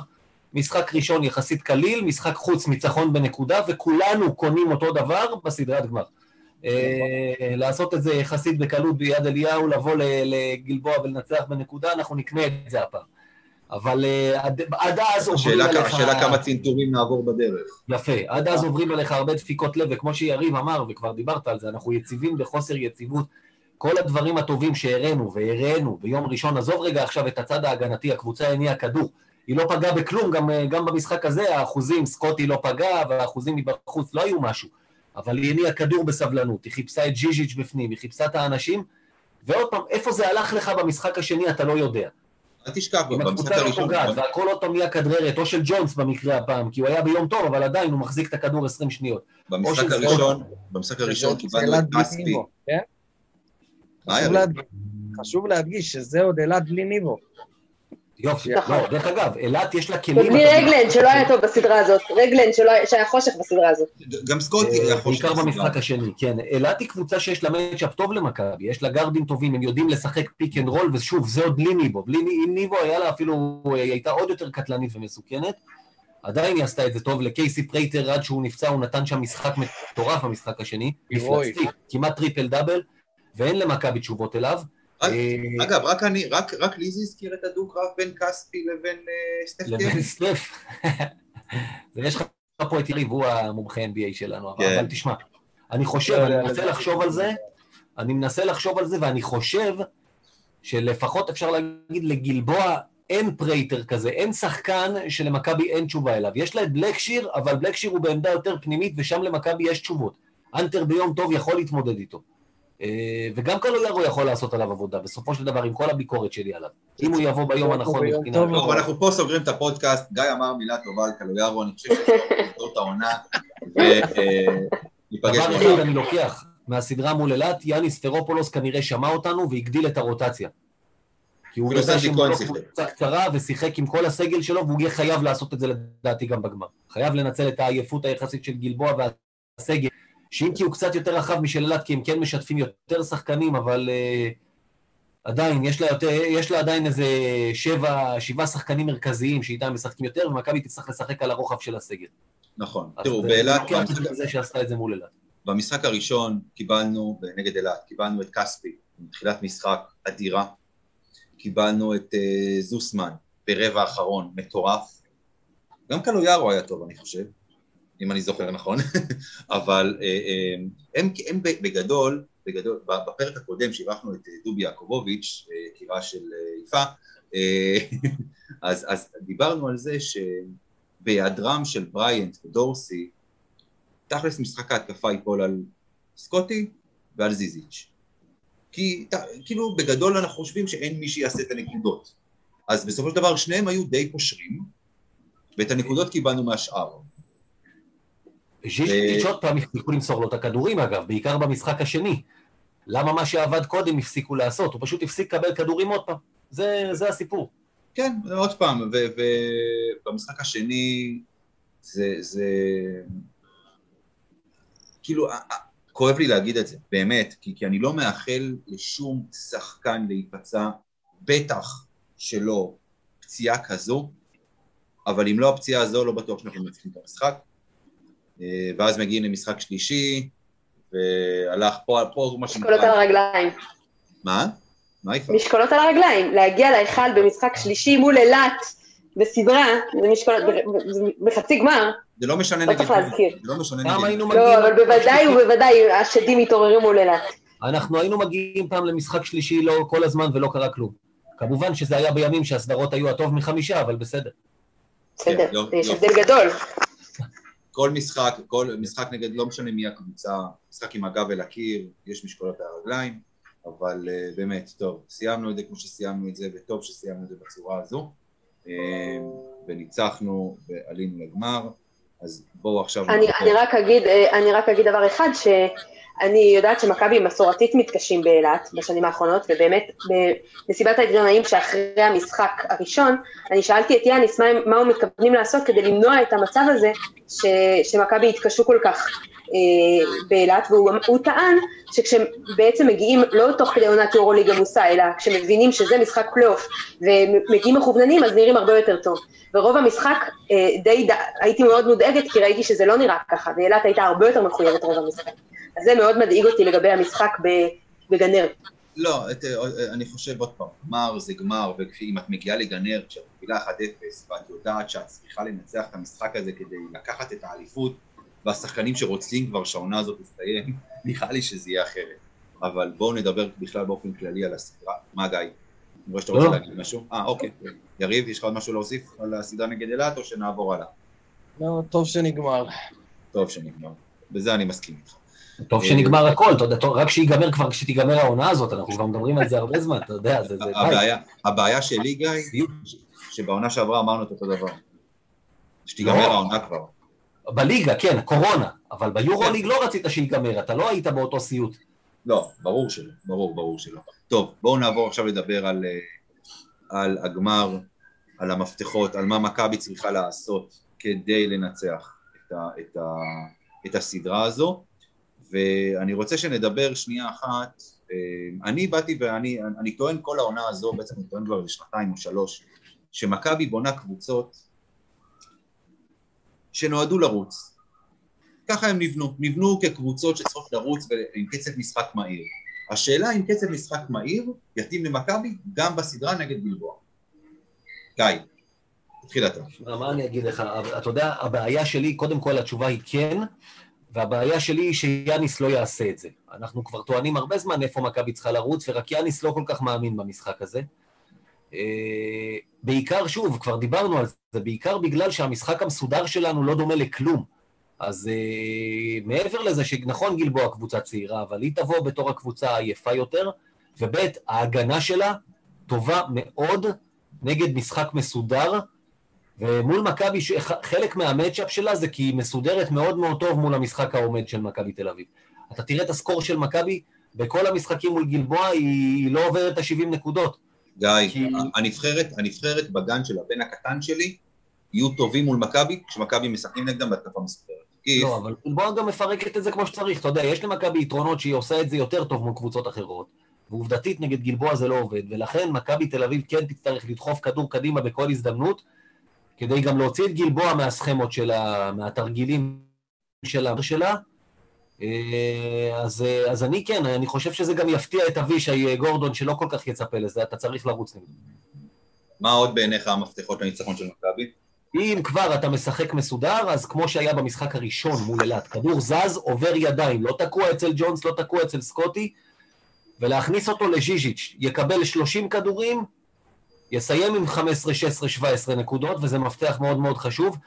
[SPEAKER 2] משחק ראשון יחסית קליל, משחק חוץ ניצחון בנקודה, וכולנו קונים אותו דבר בסדרת גמר. אה, לעשות את זה יחסית בקלות ביד אליהו, לבוא לגלבוע ולנצח בנקודה, אנחנו נקנה את זה הפעם. אבל אה, עד, אז עוברים
[SPEAKER 1] עליך... השאלה כמה צנתורים נעבור בדרך.
[SPEAKER 2] יפה, עד אז עוברים עליך הרבה דפיקות לב, וכמו שיריב אמר, וכבר דיברת על זה, אנחנו יציבים בחוסר יציבות. כל הדברים הטובים שהראינו והראינו ביום ראשון, עזוב רגע עכשיו את הצד ההגנתי, הקבוצה הניעה כדור. היא לא פגעה בכלום, גם, אה, גם במשחק הזה האחוזים, סקוטי לא פגע, והאחוזים מבחוץ לא היו משהו. אבל היא הניעה כדור בסבלנות, היא חיפשה את ג'יז'יץ' בפנים, היא חיפשה את האנשים, ועוד פעם, איפה זה הלך לך במשחק השני אתה לא יודע.
[SPEAKER 1] אל תשכח,
[SPEAKER 2] אם
[SPEAKER 1] במשחק
[SPEAKER 2] הקבוצה לא
[SPEAKER 1] הראשון,
[SPEAKER 2] פוגעת, והכל עוד פעם נהיה כדררת, או של ג'ונס במקרה הפעם, כי הוא היה ביום טוב, אבל עדיין הוא מחזיק את הכדור 20 שניות.
[SPEAKER 1] במשחק הראשון, במשחק הראשון קיבלנו את כספי.
[SPEAKER 4] כן? חשוב? להדגיש- שזה עוד אילת בלי ניבו.
[SPEAKER 2] יופי.
[SPEAKER 3] נכון.
[SPEAKER 2] לא, דרך אגב, אילת יש לה כלים...
[SPEAKER 3] ובלי רגלנד, שלא היה טוב בסדרה הזאת. רגלנד, שהיה חושך בסדרה הזאת.
[SPEAKER 1] גם סקוטי
[SPEAKER 2] אה,
[SPEAKER 1] היה חושך.
[SPEAKER 2] בעיקר
[SPEAKER 1] בסדרה.
[SPEAKER 2] במשחק השני, כן. אילת היא קבוצה שיש לה matchup טוב למכבי, יש לה גארדים טובים, הם יודעים לשחק pick and roll, ושוב, זה עוד בלי ניבו. בלי עם ניבו היה לה אפילו, היא הייתה עוד יותר קטלנית ומסוכנת. עדיין היא עשתה את זה טוב, לקייסי פרייטר עד שהוא נפצע, הוא נתן שם משחק מטורף במשחק השני. מפלצתי, כמעט triple double, ואין למכבי תשובות אליו. אה,
[SPEAKER 1] אגב, רק אני, רק רק לי זה הזכיר את הדו-קרב בין כספי לבין אה, סטף
[SPEAKER 2] לבין. סטף. <laughs> ויש לך פה את יריב, הוא המומחה NBA שלנו, אבל-
[SPEAKER 1] כן.
[SPEAKER 2] אבל תשמע, אני חושב,
[SPEAKER 4] לא
[SPEAKER 2] אני
[SPEAKER 4] יודע,
[SPEAKER 2] מנסה
[SPEAKER 4] לדעתי.
[SPEAKER 2] לחשוב על זה, אני מנסה לחשוב על זה, ואני חושב שלפחות אפשר להגיד לגלבוע אין פרייטר כזה, אין שחקן שלמכבי אין תשובה אליו. יש לה את בלקשיר, אבל בלקשיר הוא בעמדה יותר פנימית, ושם למכבי יש תשובות. האנטר ביום טוב יכול להתמודד איתו. אה, וגם קלויארו יכול לעשות עליו עבודה, בסופו של דבר, עם כל הביקורת שלי עליו. אם הוא יבוא ביום הנכון
[SPEAKER 4] ביום
[SPEAKER 2] מבחינה...
[SPEAKER 4] טוב,
[SPEAKER 1] אנחנו פה סוגרים את הפודקאסט, גיא אמר מילה טובה על קלויארו, אני חושב <laughs> שנסגור את העונה, וניפגש
[SPEAKER 2] דבר
[SPEAKER 1] מחר.
[SPEAKER 2] אחד אני לוקח מהסדרה מול אילת, יאניס פרופולוס כנראה שמע אותנו והגדיל את הרוטציה. כי הוא הוא
[SPEAKER 1] שיחק.
[SPEAKER 2] קבוצה קצרה ושיחק עם כל הסגל שלו, והוא יהיה חייב לעשות את זה לדעתי גם בגמר. חייב לנצל את העייפות היחסית של גלבוע והסגל, שאם כי הוא קצת יותר רחב משל אילת, כי הם כן משתפים יותר שחקנים, אבל uh, עדיין, יש לה, יותר, יש לה עדיין איזה שבע, שבעה שחקנים מרכזיים שאיתם משחקים יותר, ומכבי תצטרך לשחק על הרוחב של הסגל.
[SPEAKER 1] נכון. תראו, באילת,
[SPEAKER 2] את
[SPEAKER 1] במשחק-
[SPEAKER 2] זה שעשתה את זה מול אילת.
[SPEAKER 1] במשחק הראשון קיבלנו, נגד אילת, קיבלנו את כספי, מתחילת משחק אדירה. קיבלנו את uh, זוסמן ברבע האחרון, מטורף. גם קלויארו היה טוב, אני חושב, אם אני זוכר נכון, <laughs> אבל uh, uh, הם, הם בגדול, בגדול, בפרק הקודם שאירחנו את אה, דובי יעקובוביץ', אה, יקירה של אה, יפה, אה, <laughs> אז, אז דיברנו על זה שבהיעדרם של בריינט ודורסי, תכלס משחק ההתקפה ייפול על סקוטי ועל זיזיץ'. כי ת- כאילו בגדול אנחנו חושבים שאין מי שיעשה את הנקודות. אז בסופו של דבר שניהם היו די פושרים, ואת הנקודות קיבלנו מהשאר.
[SPEAKER 2] ז'יז'יץ' עוד פעם הפסיקו למסור לו את הכדורים אגב, בעיקר במשחק השני. למה מה שעבד קודם הפסיקו לעשות? הוא פשוט הפסיק לקבל כדורים עוד פעם. זה, זה הסיפור.
[SPEAKER 1] כן, עוד פעם, ובמשחק השני זה, זה... כאילו, כואב לי להגיד את זה, באמת, כי, כי אני לא מאחל לשום שחקן להיפצע, בטח שלא פציעה כזו, אבל אם לא הפציעה הזו, לא בטוח שאנחנו מנצחים את המשחק. אה, ואז מגיעים למשחק שלישי, והלך פה, פה מה
[SPEAKER 3] משקולות על הרגליים.
[SPEAKER 1] מה? מה יפה?
[SPEAKER 3] משקולות על הרגליים. להגיע להיכל במשחק שלישי מול אילת בסדרה, זה משקולות, בחצי גמר,
[SPEAKER 1] זה לא משנה
[SPEAKER 3] לא
[SPEAKER 1] נגד...
[SPEAKER 3] צריך להזכיר.
[SPEAKER 1] זה לא משנה נגד...
[SPEAKER 3] לא, אבל בוודאי ובוודאי השדים התעוררו מול אילת.
[SPEAKER 2] אנחנו היינו מגיעים פעם למשחק שלישי לא כל הזמן ולא קרה כלום. כמובן שזה היה בימים שהסדרות היו הטוב מחמישה, אבל בסדר.
[SPEAKER 3] בסדר,
[SPEAKER 1] לא,
[SPEAKER 3] יש
[SPEAKER 1] לא.
[SPEAKER 3] הבדל גדול.
[SPEAKER 1] כל משחק, כל משחק נגד, לא משנה מי הקבוצה, משחק עם הגב אל הקיר, יש משקולות על הרגליים, אבל uh, באמת, טוב, סיימנו את זה כמו שסיימנו את זה, וטוב שסיימנו את זה בצורה הזו, uh, וניצחנו ועלינו לגמר, אז בואו עכשיו...
[SPEAKER 3] אני, אני, רק אגיד, אה, אני רק אגיד דבר אחד, שאני יודעת שמכבי מסורתית מתקשים באילת בשנים האחרונות, ובאמת במסיבת העיתונאים שאחרי המשחק הראשון, אני שאלתי את יאניס מה, מה הם מתכוונים לעשות כדי למנוע את המצב הזה שמכבי יתקשו כל כך אה, באילת, והוא הוא טען שכשהם בעצם מגיעים לא תוך כדי עונת יורוליג עמוסה, אלא כשמבינים שזה משחק פלייאוף ומגיעים מכווננים, אז נראים הרבה יותר טוב. ורוב המשחק אה, די, ד... הייתי מאוד מודאגת כי ראיתי שזה לא נראה ככה, ואילת הייתה הרבה יותר מחויבת רוב המשחק. אז זה מאוד מדאיג אותי לגבי המשחק בגנר.
[SPEAKER 1] לא, את, אני חושב עוד פעם, גמר זה גמר, ואם את מגיעה לגנר כשאת מובילה 1-0 ואת יודעת שאת צריכה לנצח את המשחק הזה כדי לקחת את האליפות, והשחקנים שרוצים כבר שהעונה הזאת תסתיים, <laughs> נראה לי שזה יהיה אחרת. אבל בואו נדבר בכלל באופן כללי על הסדרה. מה גיא? אני רואה שאתה
[SPEAKER 2] לא.
[SPEAKER 1] רוצה להגיד משהו? אה, אוקיי. יריב, יש לך עוד משהו להוסיף על הסדרה נגד אילת, או שנעבור הלאה?
[SPEAKER 4] לא, טוב שנגמר.
[SPEAKER 1] טוב שנגמר. בזה אני מסכים איתך.
[SPEAKER 2] טוב שנגמר הכל, אתה יודע, רק שיגמר כבר, כשתיגמר העונה הזאת, אנחנו כבר מדברים על זה הרבה זמן, אתה יודע, זה...
[SPEAKER 1] הבעיה, שלי, גיא, שבעונה שעברה אמרנו את אותו דבר. שתיגמר
[SPEAKER 2] לא.
[SPEAKER 1] העונה כבר.
[SPEAKER 2] בליגה, כן, קורונה, אבל ביורוליג לא רצית שיגמר, אתה לא היית באותו סיוט.
[SPEAKER 1] לא, ברור שלא, ברור, ברור שלא. טוב, בואו נעבור עכשיו לדבר על, אה, על הגמר, על המפתחות, על מה מכבי צריכה לעשות כדי לנצח את, ה, את, ה, את הסדרה הזו. ואני רוצה שנדבר שנייה אחת, אה, אני באתי ואני אני טוען כל העונה הזו, בעצם אני טוען כבר לשנתיים או שלוש, שמכבי בונה קבוצות שנועדו לרוץ. ככה הם נבנו, נבנו כקבוצות שצריכות לרוץ עם קצב משחק מהיר. השאלה אם קצב משחק מהיר יתאים למכבי גם בסדרה נגד גלבוע. גיא, תתחיל אתה.
[SPEAKER 2] מה אני אגיד לך? אתה יודע, הבעיה שלי, קודם כל התשובה היא כן, והבעיה שלי היא שיאניס לא יעשה את זה. אנחנו כבר טוענים הרבה זמן איפה מכבי צריכה לרוץ, ורק יאניס לא כל כך מאמין במשחק הזה. אה, בעיקר, שוב, כבר דיברנו על זה, בעיקר בגלל שהמשחק המסודר שלנו לא דומה לכלום. אז אה, מעבר לזה שנכון גלבוע קבוצה צעירה, אבל היא תבוא בתור הקבוצה העייפה יותר, וב' ההגנה שלה טובה מאוד נגד משחק מסודר, ומול מכבי, ש- ח- חלק מהמצ'אפ שלה זה כי היא מסודרת מאוד מאוד טוב מול המשחק העומד של מכבי תל אביב. אתה תראה את הסקור של מכבי, בכל המשחקים מול גלבוע היא, לא עוברת את ה-70 נקודות.
[SPEAKER 1] גיא,
[SPEAKER 2] כי-
[SPEAKER 1] הנבחרת, הנבחרת בגן של הבן הקטן שלי יהיו טובים מול מכבי כשמכבי משחקים נגדם בהתקפה מסודרת.
[SPEAKER 2] לא, אבל גלבוע גם מפרקת את זה כמו שצריך. אתה יודע, יש למכבי יתרונות שהיא עושה את זה יותר טוב מול קבוצות אחרות. ועובדתית נגד גלבוע זה לא עובד, ולכן מכבי תל אביב כן תצטרך לדחוף כדור קדימה בכל הזדמנות, כדי גם להוציא את גלבוע מהסכמות שלה, מהתרגילים שלה. שלה. אה, אז, אה, אז אני כן, אני חושב שזה גם יפתיע את אבישי אה, גורדון, שלא כל כך יצפה לזה, אתה צריך לרוץ נגדו.
[SPEAKER 1] מה עוד בעיניך המפתחות לניצחון של מכבי?
[SPEAKER 2] אם כבר אתה משחק מסודר, אז כמו שהיה במשחק הראשון מול אילת, כדור זז, עובר ידיים, לא תקוע אצל ג'ונס, לא תקוע אצל סקוטי, ולהכניס אותו לז'יז'יץ', יקבל 30 כדורים, יסיים עם 15, 16, 17 נקודות, וזה מפתח מאוד מאוד חשוב.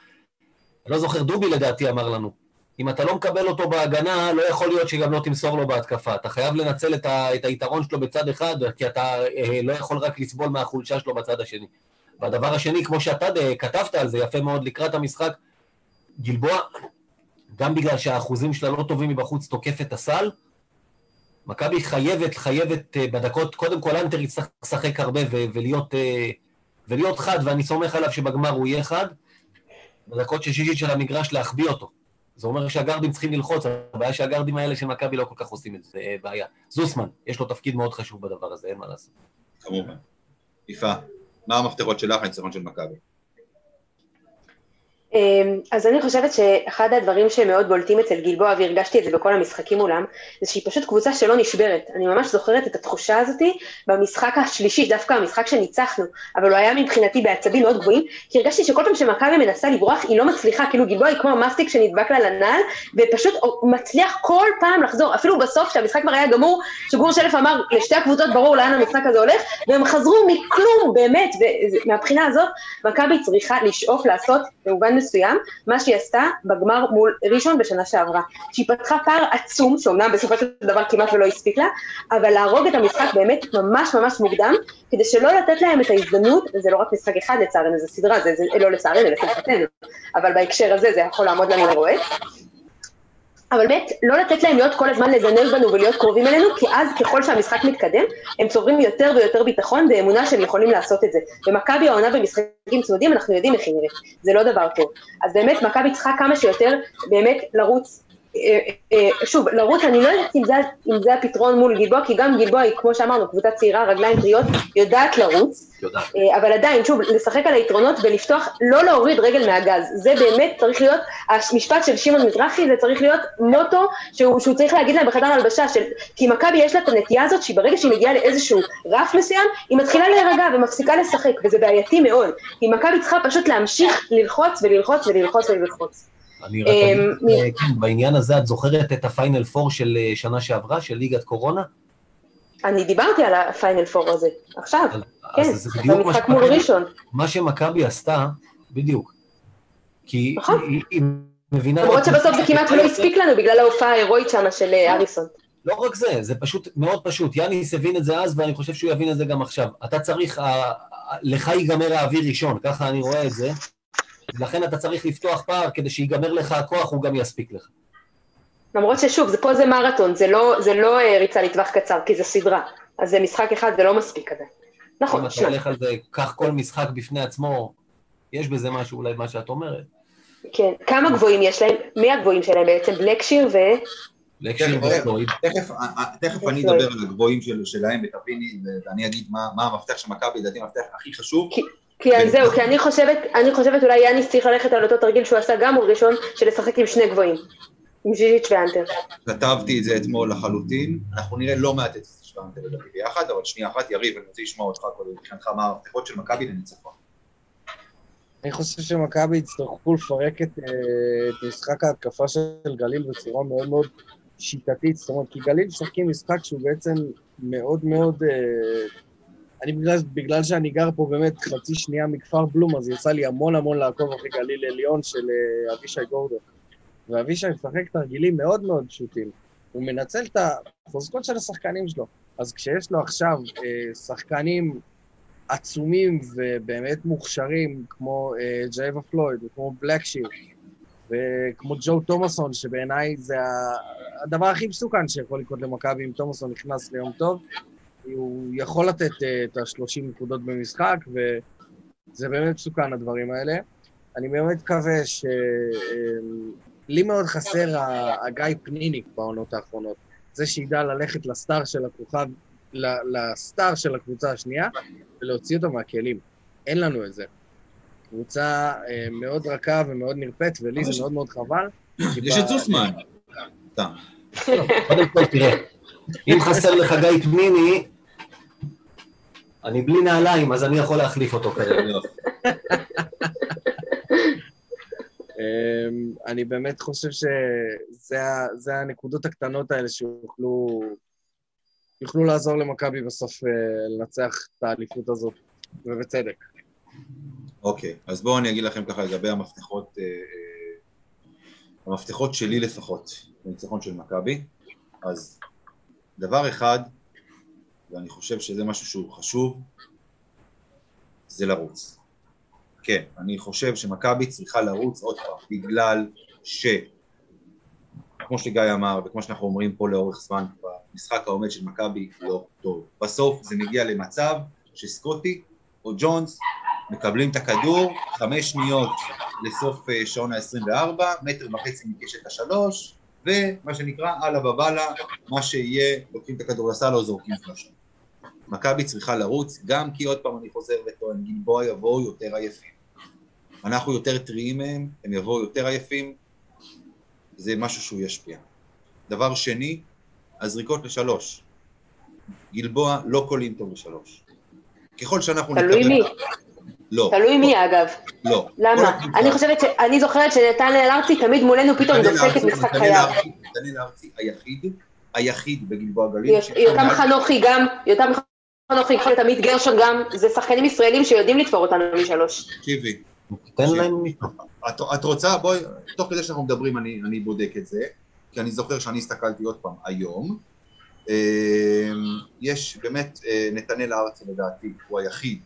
[SPEAKER 2] אני לא זוכר, דובי לדעתי אמר לנו, אם אתה לא מקבל אותו בהגנה, לא יכול להיות שגם לא תמסור לו בהתקפה. אתה חייב לנצל את, ה, את היתרון שלו בצד אחד, כי אתה אה, לא יכול רק לסבול מהחולשה שלו בצד השני. והדבר השני, כמו שאתה אה, כתבת על זה יפה מאוד לקראת המשחק, גלבוע, גם בגלל שהאחוזים שלה לא טובים מבחוץ, תוקף את הסל, מכבי חייבת, חייבת אה, בדקות, קודם כל אנטר יצטרך לשחק הרבה ולהיות, אה, ולהיות חד, ואני סומך עליו שבגמר הוא יהיה חד, בדקות של שישית של המגרש להחביא אותו. זה אומר שהגרדים צריכים ללחוץ, הבעיה שהגרדים האלה של מכבי לא כל כך עושים את זה, זה בעיה. זוסמן, יש לו תפקיד מאוד חשוב בדבר הזה, אין מה לעשות.
[SPEAKER 1] כמובן. יפה. מה המפתחות שלך לניצחון של מכבי?
[SPEAKER 3] אמ, אז אני חושבת שאחד הדברים שמאוד בולטים אצל גלבוע, והרגשתי את זה בכל המשחקים מולם, זה שהיא פשוט קבוצה שלא נשברת. אני ממש זוכרת את התחושה הזאתי במשחק השלישי, דווקא המשחק שניצחנו, אבל הוא היה מבחינתי בעצבים מאוד גבוהים, כי הרגשתי שכל פעם שמכבי מנסה לברוח, היא לא מצליחה, כאילו גלבוע היא כמו מסטיק שנדבק לה לנעל, ופשוט מצליח כל פעם לחזור, אפילו בסוף, כשהמשחק כבר היה גמור, שגור שלף אמר לשתי הקבוצות ברור לאן המשחק הזה הולך, והם חזרו מכלום, באמת, ומהבחינה הזאת, מכבי צריכה לשאוף לעשות, במובן מסוים, מה שהיא עשתה בגמר מול ראשון בשנה שעברה. שהיא פתחה פער עצום, שאומנם בסופו של דבר כמעט ולא הספיק לה, אבל להרוג את המשחק באמת ממש ממש מוקדם, כדי שלא לתת להם את ההזדמנות, וזה לא רק משחק אחד לצערנו, זה סדרה, זה, זה לא לצערנו, לשמחתנו, אבל בהקשר הזה זה יכול לעמוד לנו לרועץ. אבל באמת, לא לתת להם להיות כל הזמן לזנב בנו ולהיות קרובים אלינו, כי אז ככל שהמשחק מתקדם, הם צוברים יותר ויותר ביטחון ואמונה שהם יכולים לעשות את זה. ומכבי העונה במשחקים צמודים, אנחנו יודעים איך היא נראית, זה לא דבר טוב. אז באמת, מכבי צריכה כמה שיותר באמת לרוץ, לרוץ, אני לא יודעת אם זה, אם זה הפתרון מול גלבוע, כי גם גלבוע היא, כמו שאמרנו, קבוצה צעירה, רגליים טריות, יודעת לרוץ,
[SPEAKER 2] יודעת.
[SPEAKER 3] אה, אבל עדיין, שוב, לשחק על היתרונות ולפתוח, לא להוריד רגל מהגז. זה באמת צריך להיות, המשפט של שמעון מזרחי, זה צריך להיות מוטו שהוא, שהוא צריך להגיד להם בחדר הלבשה, של, כי מכבי יש לה את הנטייה הזאת, שהיא ברגע שהיא מגיעה לאיזשהו רף מסוים, היא מתחילה להירגע ומפסיקה לשחק, וזה בעייתי מאוד. כי מכבי צריכה פשוט להמשיך ללחוץ וללחוץ וללחוץ וללחוץ.
[SPEAKER 2] אני רק
[SPEAKER 3] אמ,
[SPEAKER 2] אגיד, כן, בעניין הזה את זוכרת את הפיינל פור של אה, שנה שעברה, של ליגת קורונה?
[SPEAKER 3] אני דיברתי על הפיינל פור הזה, עכשיו, כן,
[SPEAKER 2] זה בדיוק מה
[SPEAKER 3] במשחק מול
[SPEAKER 2] שמכבי-
[SPEAKER 3] ראשון.
[SPEAKER 2] מה שמכבי עשתה, בדיוק. כי
[SPEAKER 3] נכון.
[SPEAKER 2] היא, מבינה...
[SPEAKER 3] למרות שבסוף זה כמעט לא הספיק לנו בגלל ההופעה ההירואית שם של אה, אריסון.
[SPEAKER 2] לא רק זה, זה פשוט מאוד פשוט. יאניס הבין את זה אז, ואני חושב שהוא יבין את זה גם עכשיו. אתה צריך, לך ייגמר האוויר ראשון, ככה אני רואה את זה. לכן אתה צריך לפתוח פער, כדי שיגמר לך הכוח, הוא גם יספיק לך.
[SPEAKER 3] למרות ששוב, זה פה זה מרתון, זה לא, זה לא אה, ריצה לטווח קצר, כי זה סדרה. אז זה משחק אחד, זה לא מספיק כזה.
[SPEAKER 2] אם
[SPEAKER 3] נכון,
[SPEAKER 2] אתה
[SPEAKER 3] שניים.
[SPEAKER 2] הולך על זה, קח כל משחק בפני עצמו, יש בזה משהו אולי מה שאת אומרת.
[SPEAKER 3] כן. כמה גבוהים יש להם? מי הגבוהים שלהם בעצם? בלקשיר ו...
[SPEAKER 2] לקשיר
[SPEAKER 1] כן,
[SPEAKER 2] ופלויד.
[SPEAKER 1] תכף, אה, אה, תכף אני אדבר על הגבוהים של- שלהם ותביני, ואני אגיד מה מה המפתח של מכבי, לדעתי המפתח הכי חשוב.
[SPEAKER 3] כי
[SPEAKER 1] כן.
[SPEAKER 3] זהו, כי אני חושבת, אני חושבת אולי יאניס צריך ללכת על אותו תרגיל שהוא עשה גם ראשון, של לשחק עם שני גבוהים. עם ז'יז'יץ' ואנטר.
[SPEAKER 1] כתבתי את זה אתמול לחלוטין, אנחנו נראה לא מעט את שלנו לדעתי ביחד, אבל שנייה אחת, יריב, אני רוצה לשמוע אותך קודם, מבחינתך מה המפתחות של מכבי לניצחון.
[SPEAKER 4] אני חושב שמכבי יצטרכו לפרק את, אה, את משחק ההתקפה של גליל בצורה מאוד מאוד שיטתית, זאת אומרת, כי גליל משחקים משחק שהוא בעצם מאוד מאוד... אני בגלל, בגלל שאני גר פה באמת חצי שנייה מכפר בלום, אז יצא לי המון המון לעקוב אחרי גליל עליון של אה, אבישי גורדון. ואבישי משחק תרגילים מאוד מאוד פשוטים. הוא מנצל את החוזקות של השחקנים שלו. אז כשיש לו עכשיו אה, שחקנים עצומים ובאמת מוכשרים, כמו אה, ג'ייבה פלויד, וכמו בלקשיר, וכמו ג'ו תומאסון, שבעיניי זה הדבר הכי מסוכן שיכול לקרות למכבי אם תומאסון נכנס ליום טוב. הוא יכול לתת אה, את ה-30 נקודות במשחק, וזה באמת מסוכן, הדברים האלה. אני באמת מקווה ש... אה, לי מאוד חסר הגיא פניניק בעונות האחרונות. זה שידע ללכת לסטאר של הכוכב, לסטאר של הקבוצה השנייה, ולהוציא אותו מהכלים. אין לנו את זה. קבוצה אה, מאוד רכה ומאוד נרפאת, ולי זה מאוד מאוד חבל.
[SPEAKER 1] יש את זוסמן.
[SPEAKER 2] קודם כל, תראה, אם חסר לך גיא פניני, אני בלי נעליים, אז אני יכול להחליף אותו כרגע.
[SPEAKER 1] לא.
[SPEAKER 4] אמ, אני באמת חושב שזה הנקודות הקטנות האלה שיוכלו יוכלו לעזור למכבי בסוף אה, לנצח את האליפות הזאת, ובצדק.
[SPEAKER 1] אוקיי, אז בואו אני אגיד לכם ככה לגבי המפתחות, אה, אה, המפתחות שלי לפחות, לניצחון של מכבי. אז דבר אחד, ואני חושב שזה משהו שהוא חשוב, זה לרוץ. כן, אני חושב שמכבי צריכה לרוץ עוד פעם, בגלל ש... כמו שגיא אמר, וכמו שאנחנו אומרים פה לאורך זמן, במשחק העומד של מכבי לא טוב. בסוף זה מגיע למצב שסקוטי או ג'ונס מקבלים את הכדור, חמש שניות לסוף אה, שעון ה-24, מטר וחצי מקשת השלוש, ומה שנקרא אללה בבאללה, מה שיהיה, לוקחים את הכדור לסל או זורקים שלושה. מכבי צריכה לרוץ, גם כי עוד פעם אני חוזר וטוען, גלבוע יבואו יותר עייפים. אנחנו יותר טריים מהם, הם יבואו יותר עייפים, זה משהו שהוא ישפיע. דבר שני, הזריקות לשלוש. גלבוע לא קולים טוב לשלוש. ככל שאנחנו
[SPEAKER 3] תלוי מי,
[SPEAKER 1] לא.
[SPEAKER 3] תלוי מי אגב.
[SPEAKER 1] לא.
[SPEAKER 3] למה? אני חושבת ש... אני זוכרת שנתנאל ארצי תמיד מולנו פתאום דופק את
[SPEAKER 1] ארצי-
[SPEAKER 3] משחק חייו.
[SPEAKER 1] ארצי- נתנאל ארצי היחיד, היחיד בגלבוע גליל.
[SPEAKER 3] יות- יותם חנוכי גם, יותם חנוכי, תמיד גרשון גם, זה שחקנים ישראלים שיודעים לתפור אותנו משלוש.
[SPEAKER 1] תקשיבי,
[SPEAKER 2] תן להם...
[SPEAKER 1] את, את רוצה, בואי, תוך כדי שאנחנו מדברים אני, אני בודק את זה, כי אני זוכר שאני הסתכלתי עוד פעם היום. אה, יש באמת, אה, נתנאל הארצי לדעתי, הוא היחיד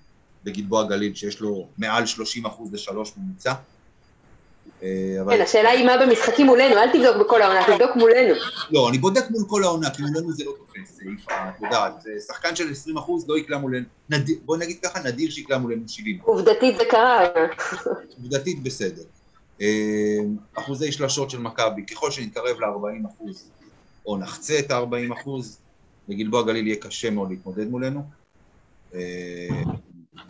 [SPEAKER 1] בגלבוע גליל שיש לו מעל 30 אחוז לשלוש ממוצע. אה, אבל
[SPEAKER 3] כן, השאלה היא מה במשחקים מולנו, אל תבדוק בכל העונה, תבדוק מולנו.
[SPEAKER 1] לא, אני בודק מול כל העונה, כי מולנו זה לא תופס, את יודעת, שחקן של 20 אחוז לא יקלע מולנו, נדיר, בוא נגיד ככה, נדיר שיקלע מולנו 70.
[SPEAKER 3] עובדתית זה קרה.
[SPEAKER 1] עובדתית בסדר. אה, אחוזי שלשות של מכבי, ככל שנתקרב ל-40 אחוז, או נחצה את ה-40 אחוז, בגלבוע גליל יהיה קשה מאוד להתמודד מולנו.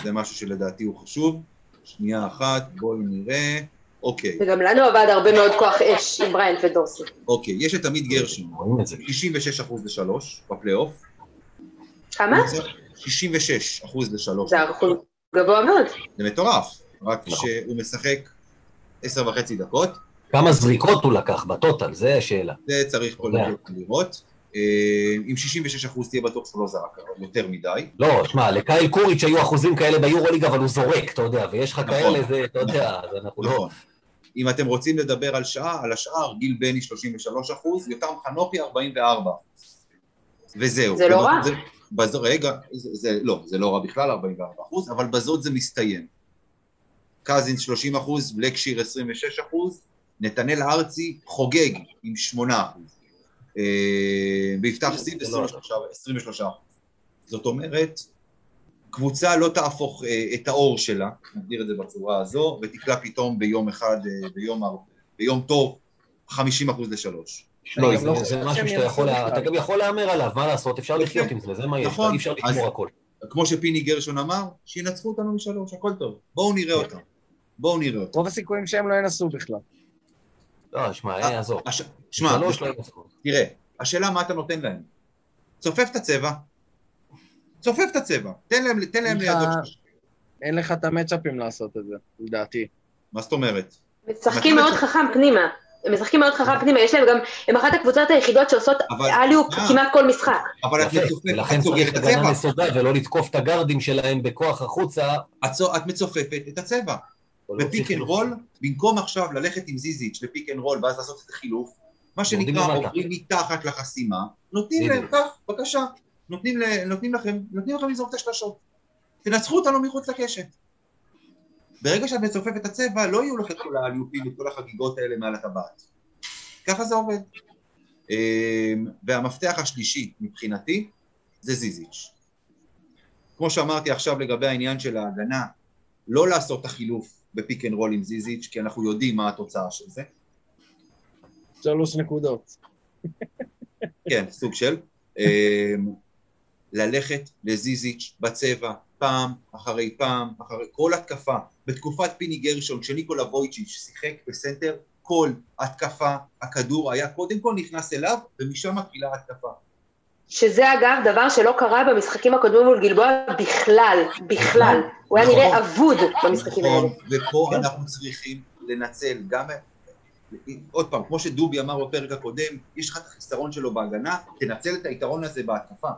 [SPEAKER 1] זה משהו שלדעתי הוא חשוב. שנייה אחת, בואי נראה. אוקיי,
[SPEAKER 3] וגם לנו עבד הרבה מאוד כוח אש עם בריינט ודורסי.
[SPEAKER 1] אוקיי, יש את עמית גרשון,
[SPEAKER 2] רואים את זה.
[SPEAKER 1] 66 אחוז לשלוש בפלייאוף.
[SPEAKER 3] כמה?
[SPEAKER 1] 66 אחוז לשלוש.
[SPEAKER 3] זה אחוז גבוה מאוד.
[SPEAKER 1] זה מטורף, רק. שהוא משחק עשר וחצי דקות.
[SPEAKER 2] כמה זריקות הוא לקח בטוטל, זה השאלה.
[SPEAKER 1] זה צריך פה
[SPEAKER 2] תודה.
[SPEAKER 1] אה, עם 66 אחוז תהיה בטוח שהוא לא זרק יותר מדי.
[SPEAKER 2] לא, שמע, לקייל קוריץ' היו אחוזים כאלה ביורוליג, אבל הוא זורק, אתה יודע, ויש לך
[SPEAKER 1] נכון.
[SPEAKER 2] כאלה, זה, אתה יודע, אז אנחנו לא...
[SPEAKER 1] נכון. אם אתם רוצים לדבר על שעה, על השאר, גיל בני 33 אחוז, יותם חנוכי 44 וזהו.
[SPEAKER 3] זה לא רע.
[SPEAKER 1] זה, בז, רגע, זה, זה, לא, זה לא רע בכלל 44 אחוז, אבל בזאת זה מסתיים. קזינס 30 אחוז, בלקשיר 26 אחוז, נתנאל ארצי חוגג עם 8 אחוז. אה, ויפתח סיד
[SPEAKER 2] זה לא
[SPEAKER 1] 23 23 אחוז. זאת אומרת, קבוצה לא תהפוך אה, את האור שלה, נגדיר את זה בצורה הזו, ותקלע פתאום ביום אחד, אה, ביום, ביום טוב, 50 אחוז לשלוש.
[SPEAKER 2] לא, זה-
[SPEAKER 4] לא
[SPEAKER 2] זה משהו שאתה יכול, אתה. גם יכול להמר עליו, מה לעשות, אפשר
[SPEAKER 1] יפה.
[SPEAKER 2] לחיות עם זה, זה מה יש,
[SPEAKER 1] נכון.
[SPEAKER 2] אי אפשר
[SPEAKER 1] אז-
[SPEAKER 2] לשמור הכל.
[SPEAKER 1] כמו שפיני גרשון אמר, שינצחו אותנו משלוש, הכל טוב. בואו נראה אותם. בואו נראה אותם.
[SPEAKER 4] רוב הסיכויים שהם לא ינסו בכלל.
[SPEAKER 2] לא, שמע, אה.
[SPEAKER 1] שמע,
[SPEAKER 2] שלוש לא.
[SPEAKER 1] תראה, השאלה מה אתה נותן להם. צופף את הצבע, צופף את הצבע, תן להם, תן להם
[SPEAKER 4] סליחה.
[SPEAKER 1] לידו.
[SPEAKER 4] אין לך את המצ'אפים לעשות את זה, לדעתי.
[SPEAKER 1] מה זאת אומרת?
[SPEAKER 3] משחקים מאוד חכם פנימה. הם משחקים מאוד חכם פנימה, יש להם גם, הם אחת הקבוצות היחידות שעושות
[SPEAKER 1] אבל-
[SPEAKER 3] alley-oop
[SPEAKER 1] אה.
[SPEAKER 3] כמעט כל משחק.
[SPEAKER 1] אבל את מצופפת,
[SPEAKER 2] ולכן צריך
[SPEAKER 1] את
[SPEAKER 2] הגנה
[SPEAKER 1] הצבע.
[SPEAKER 2] נסוגה ולא לתקוף את הגארדים שלהם בכוח החוצה.
[SPEAKER 1] את מצופפת את הצבע. ב
[SPEAKER 2] pick
[SPEAKER 1] and roll, במקום עכשיו ללכת עם זיזיץ' ל pick and roll ואז לעשות את החילוף, מה שנקרא. עוברים מתחת לחסימה, נותנים להם. כך, בבקשה, נותנים, ל- נותנים לכם, נותנים לכם לזרוק את השלשות. תנצחו אותנו מחוץ לקשת. ברגע שאת מצופפת את הצבע, לא יהיו לך את כל האליופים ואת כל החגיגות האלה מעל הטבעת. ככה זה עובד. אמ, והמפתח השלישי מבחינתי זה זיזיץ'. כמו שאמרתי עכשיו לגבי העניין של ההגנה, לא לעשות את החילוף ב pick and roll עם זיזיץ', כי אנחנו יודעים מה התוצאה של זה.
[SPEAKER 4] שלוש נקודות. <laughs>
[SPEAKER 1] כן, סוג של. אמ, ללכת לזיזיץ' בצבע, פעם אחרי פעם, אחרי כל התקפה. בתקופת פיני גרשון, כשניקולה וויצ'יץ' שיחק בסנטר, כל התקפה, הכדור היה קודם כל נכנס אליו, ומשם מתחילה ההתקפה.
[SPEAKER 3] שזה אגב דבר שלא קרה במשחקים הקודמים מול גלבוע בכלל, בכלל. הוא היה
[SPEAKER 1] נכון.
[SPEAKER 3] נראה אבוד במשחקים האלה.
[SPEAKER 1] נכון, ופה
[SPEAKER 2] כן.
[SPEAKER 1] אנחנו צריכים לנצל גם... עוד פעם, כמו שדובי אמר בפרק הקודם, יש לך את החיסרון שלו בהגנה, תנצל את היתרון הזה בהתקפה.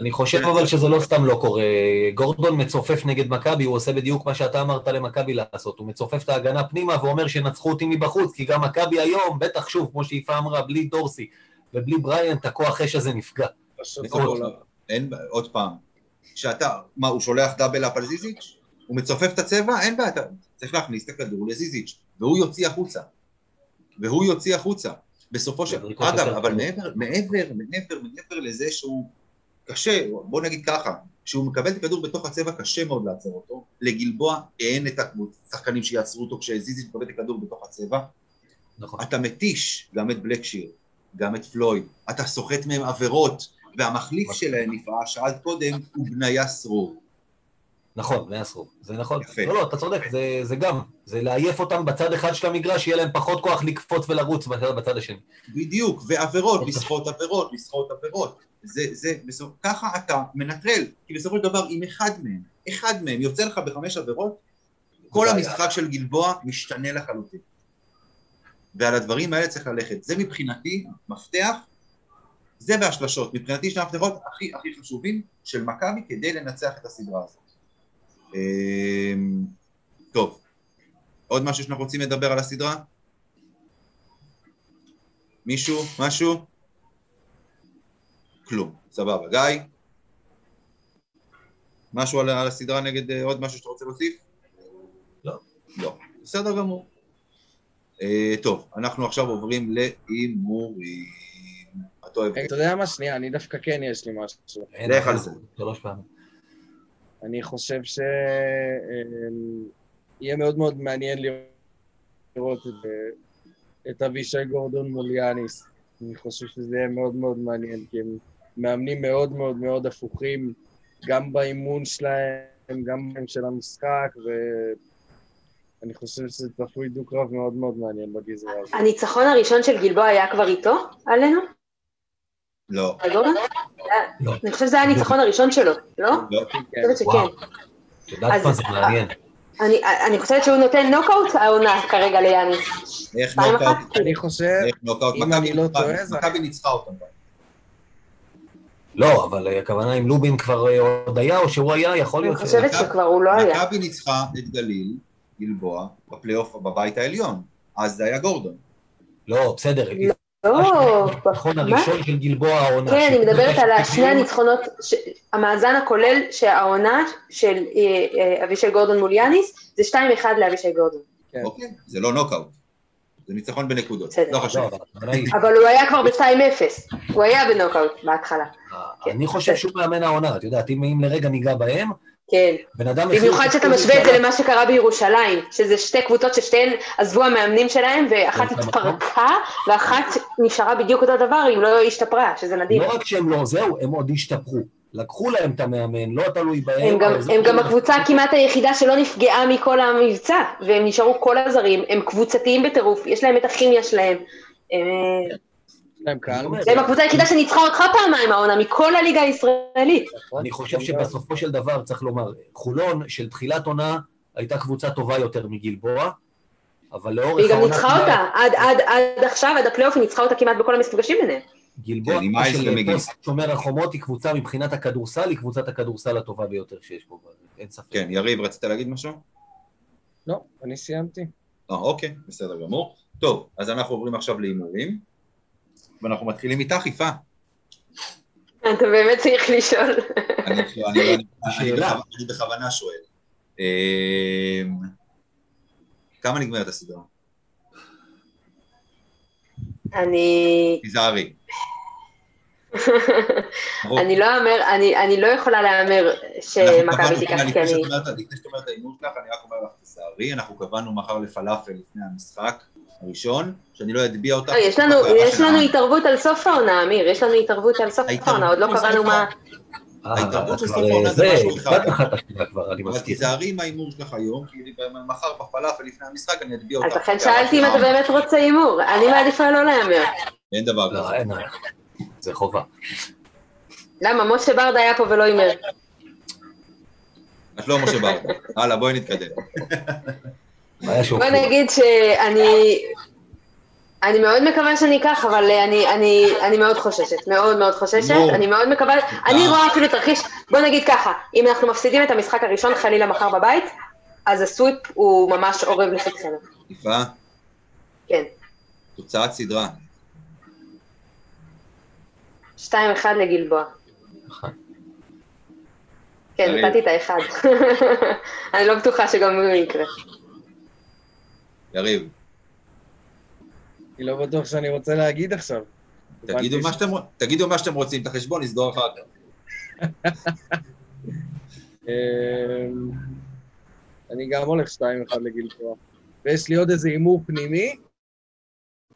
[SPEAKER 2] אני חושב אבל שזה לא סתם לא קורה. גורדון מצופף נגד מכבי, הוא עושה בדיוק מה שאתה אמרת למכבי לעשות. הוא מצופף את ההגנה פנימה ואומר שנצחו אותי מבחוץ, כי גם מכבי היום, בטח שוב, כמו שיפה אמרה, בלי דורסי ובלי בריאנט, הכוח אש הזה נפגע.
[SPEAKER 4] לא.
[SPEAKER 1] אין, עוד פעם, שאתה, מה, הוא שולח דאבל אפ על זיזיץ'? הוא מצופף את הצבע? אין בעיה, אתה צריך להכניס את הכדור לזיזיץ', והוא יוציא החוצה. והוא יוציא החוצה. בסופו של... אגב, אבל. מעבר, מעבר, מעבר, מעבר לזה שהוא קשה, בוא נגיד ככה, כשהוא מקבל את הכדור בתוך הצבע קשה מאוד לעצור אותו, לגלבוע אין את השחקנים שיעצרו אותו כשזיזיץ' מקבל את הכדור בתוך הצבע,
[SPEAKER 2] נכון.
[SPEAKER 1] אתה מתיש גם את בלקשיר, גם את פלויד, אתה סוחט מהם עבירות, והמחליף. שלהם, יפעה, שאלת קודם, הוא בניה סרור.
[SPEAKER 2] נכון, מהסרוב. זה נכון.
[SPEAKER 1] יפה.
[SPEAKER 2] לא, לא, אתה צודק, זה, זה גם. זה לעייף אותם בצד אחד של המגרש, שיהיה להם פחות כוח לקפוץ ולרוץ בצד, בצד השני.
[SPEAKER 1] בדיוק, ועבירות,
[SPEAKER 2] אוקיי.
[SPEAKER 1] לסחוט עבירות, לסחוט עבירות. זה, זה, בסופ... ככה אתה מנטרל, כי בסופו של דבר, אם אחד מהם, אחד מהם יוצא לך בחמש עבירות, כל. המשחק של גלבוע משתנה לחלוטין. ועל הדברים האלה צריך ללכת. זה מבחינתי מפתח, זה והשלשות. מבחינתי שני המפתחות הכי הכי חשובים של מכבי כדי לנצח את הסדרה הזאת. אמ, טוב, עוד משהו שאנחנו רוצים לדבר על הסדרה? מישהו? משהו? כלום. סבבה. גיא? משהו על, על הסדרה נגד אה, עוד משהו שאתה רוצה להוסיף?
[SPEAKER 2] לא.
[SPEAKER 1] לא. בסדר גמור. אה, טוב, אנחנו עכשיו עוברים להימורים. אתה אוהב...
[SPEAKER 4] אתה יודע מה? שנייה, אני דווקא כן יש לי משהו.
[SPEAKER 1] לך על זה.
[SPEAKER 2] שלוש פעמים.
[SPEAKER 4] אני חושב שיהיה מאוד מאוד מעניין לראות את, את אבישי גורדון מול יאניס. אני חושב שזה יהיה מאוד מאוד מעניין, כי הם מאמנים מאוד מאוד מאוד הפוכים, גם באימון שלהם, גם באימון של המשחק, ואני חושב שזה צפוי דו-קרב מאוד מאוד מעניין בגזרה הזאת.
[SPEAKER 3] הניצחון הראשון של גלבוע היה כבר איתו, עלינו?
[SPEAKER 1] לא.
[SPEAKER 2] לא.
[SPEAKER 3] אני חושבת שזה היה הניצחון הראשון שלו, לא?
[SPEAKER 1] לא.
[SPEAKER 3] אני חושבת
[SPEAKER 2] וואו.
[SPEAKER 3] שכן.
[SPEAKER 2] את יודעת מה זה מעניין.
[SPEAKER 3] אני, אני חושבת שהוא נותן נוקאוט העונה כרגע ליאניס.
[SPEAKER 1] איך נוקאוט?
[SPEAKER 4] אני חושב? אם אני לא טועה, זה-
[SPEAKER 1] מכבי ניצחה אותם.
[SPEAKER 2] לא, אבל הכוונה אם לובין כבר אה, עוד היה, או שהוא היה, יכול
[SPEAKER 3] אני
[SPEAKER 2] להיות... ש-
[SPEAKER 3] חושבת שכבר הוא לא היה.
[SPEAKER 1] מכבי ניצחה את גליל, גלבוע, בפלייאוף בבית העליון. אז זה היה גורדון.
[SPEAKER 2] לא, בסדר. הניצחון? הראשון של גלבוע העונה.
[SPEAKER 3] כן, אני מדברת על שני הניצחונות, המאזן הכולל שהעונה של אה, אה, אבישי גורדון מול יאניס, זה 2-1 לאבישי גורדון.
[SPEAKER 4] כן.
[SPEAKER 1] אוקיי, זה לא נוקאוט. זה ניצחון בנקודות. לא חשוב.
[SPEAKER 2] לא, אבל
[SPEAKER 3] הוא היה כבר ב-2-0, הוא היה בנוקאוט בהתחלה.
[SPEAKER 2] אני חושב שהוא מאמן העונה, את יודעת, אם לרגע ניגע בהם,
[SPEAKER 3] כן. במיוחד שאתה משווה את זה למה שקרה בירושלים, שזה שתי קבוצות ששתיהן עזבו המאמנים שלהם, ואחת
[SPEAKER 2] באותו
[SPEAKER 3] התפרקה, ואחת נשארה בדיוק אותו דבר, אם לא השתפרה, שזה מדהים.
[SPEAKER 2] לא רק שהם לא, זהו, הם עוד השתפרו. לקחו להם את המאמן, לא תלוי בהם.
[SPEAKER 3] הם גם, הם גם
[SPEAKER 2] כאילו-
[SPEAKER 3] הקבוצה כמעט היחידה שלא נפגעה מכל המבצע, והם נשארו כל הזרים, הם קבוצתיים בטירוף, יש להם את הכימיה שלהם.
[SPEAKER 4] להם קהל.
[SPEAKER 2] אומר,
[SPEAKER 3] הם הקבוצה היחידה שניצחה אותך פעמיים העונה, מכל הליגה הישראלית.
[SPEAKER 2] אני חושב שבסופו של דבר צריך לומר, חולון של תחילת עונה הייתה קבוצה טובה יותר מגלבוע, אבל לאורך
[SPEAKER 3] והיא גם
[SPEAKER 2] העונה
[SPEAKER 3] ניצחה אותה, עד, עד, עד עכשיו, עד הפלייאוף, היא ניצחה אותה כמעט בכל המפגשים ביניהם.
[SPEAKER 2] גלבוע
[SPEAKER 1] כן,
[SPEAKER 2] של. פוסט שומר החומות היא קבוצה מבחינת הכדורסל, היא קבוצת הכדורסל הטובה ביותר שיש פה, אין ספק.
[SPEAKER 1] כן, יריב, רצית להגיד משהו?
[SPEAKER 4] לא, אני סיימתי.
[SPEAKER 1] אה, אוקיי, בסדר גמור. טוב, אז אנחנו עוברים עכשיו להימורים, ואנחנו מתחילים איתך, יפה.
[SPEAKER 3] אתה באמת צריך לשאול. <laughs>
[SPEAKER 1] אני. בכוונה- שואל. אמ, כמה נגמרת הסדרה?
[SPEAKER 3] אני...
[SPEAKER 1] תיזהרי.
[SPEAKER 3] אני לא אאמר, אני, אני לא יכולה להמר שמכבי תיקח, כי אני...
[SPEAKER 1] לפני שאת אומרת את ההימור שלך, אני רק אומר לך, תיזהרי, אנחנו קבענו מחר לפלאפל לפני המשחק הראשון, שאני לא אטביע אותך.
[SPEAKER 3] לא, יש לנו, יש לנו התערבות על סוף העונה, אמיר, יש לנו התערבות על סוף העונה, עוד לא קראנו מה...
[SPEAKER 2] אה,
[SPEAKER 1] ההתערבות של
[SPEAKER 2] כבר,
[SPEAKER 1] סוף העונה זה
[SPEAKER 2] זה,
[SPEAKER 1] משהו אחד.
[SPEAKER 2] קצת אחת השנייה כבר, אני
[SPEAKER 1] אבל. תיזהרי עם ההימור שלך היום, כי מחר בפלאפל לפני המשחק אני אטביע אותך.
[SPEAKER 3] אז לכן שאלתי אם אתה באמת רוצה הימור, אני מעדיפה לא להמר.
[SPEAKER 1] אין דבר
[SPEAKER 2] לא,
[SPEAKER 1] כזה.
[SPEAKER 2] אין, זה חובה.
[SPEAKER 3] למה? משה ברדה היה פה ולא הימר.
[SPEAKER 1] את לא משה ברדה. הלאה, בואי נתקדם.
[SPEAKER 3] בוא. נגיד שאני... אני מאוד מקווה שאני אקח, אבל אני, אני, אני מאוד חוששת, מאוד מאוד חוששת,
[SPEAKER 1] נו.
[SPEAKER 3] אני מאוד מקווה, אני רואה אפילו תרחיש, בוא נגיד ככה, אם אנחנו מפסידים את המשחק הראשון חלילה מחר בבית, אז הסוויפ הוא ממש אורב לפתחנו,
[SPEAKER 1] יפה,
[SPEAKER 3] כן.
[SPEAKER 1] תוצאת סדרה.
[SPEAKER 3] 2-1 לגלבוע.
[SPEAKER 2] נכון.
[SPEAKER 3] כן. נתתי את האחד. <laughs> אני לא בטוחה שגם הוא יקרה.
[SPEAKER 1] יריב,
[SPEAKER 4] אני לא בטוח שאני רוצה להגיד עכשיו.
[SPEAKER 1] תגידו מה שאתם- תגידו מה שאתם רוצים, את החשבון נסגור אחר כך. <laughs>
[SPEAKER 4] אמ, אני גם הולך 2-1 לגלבוע. ויש לי עוד איזה הימור פנימי.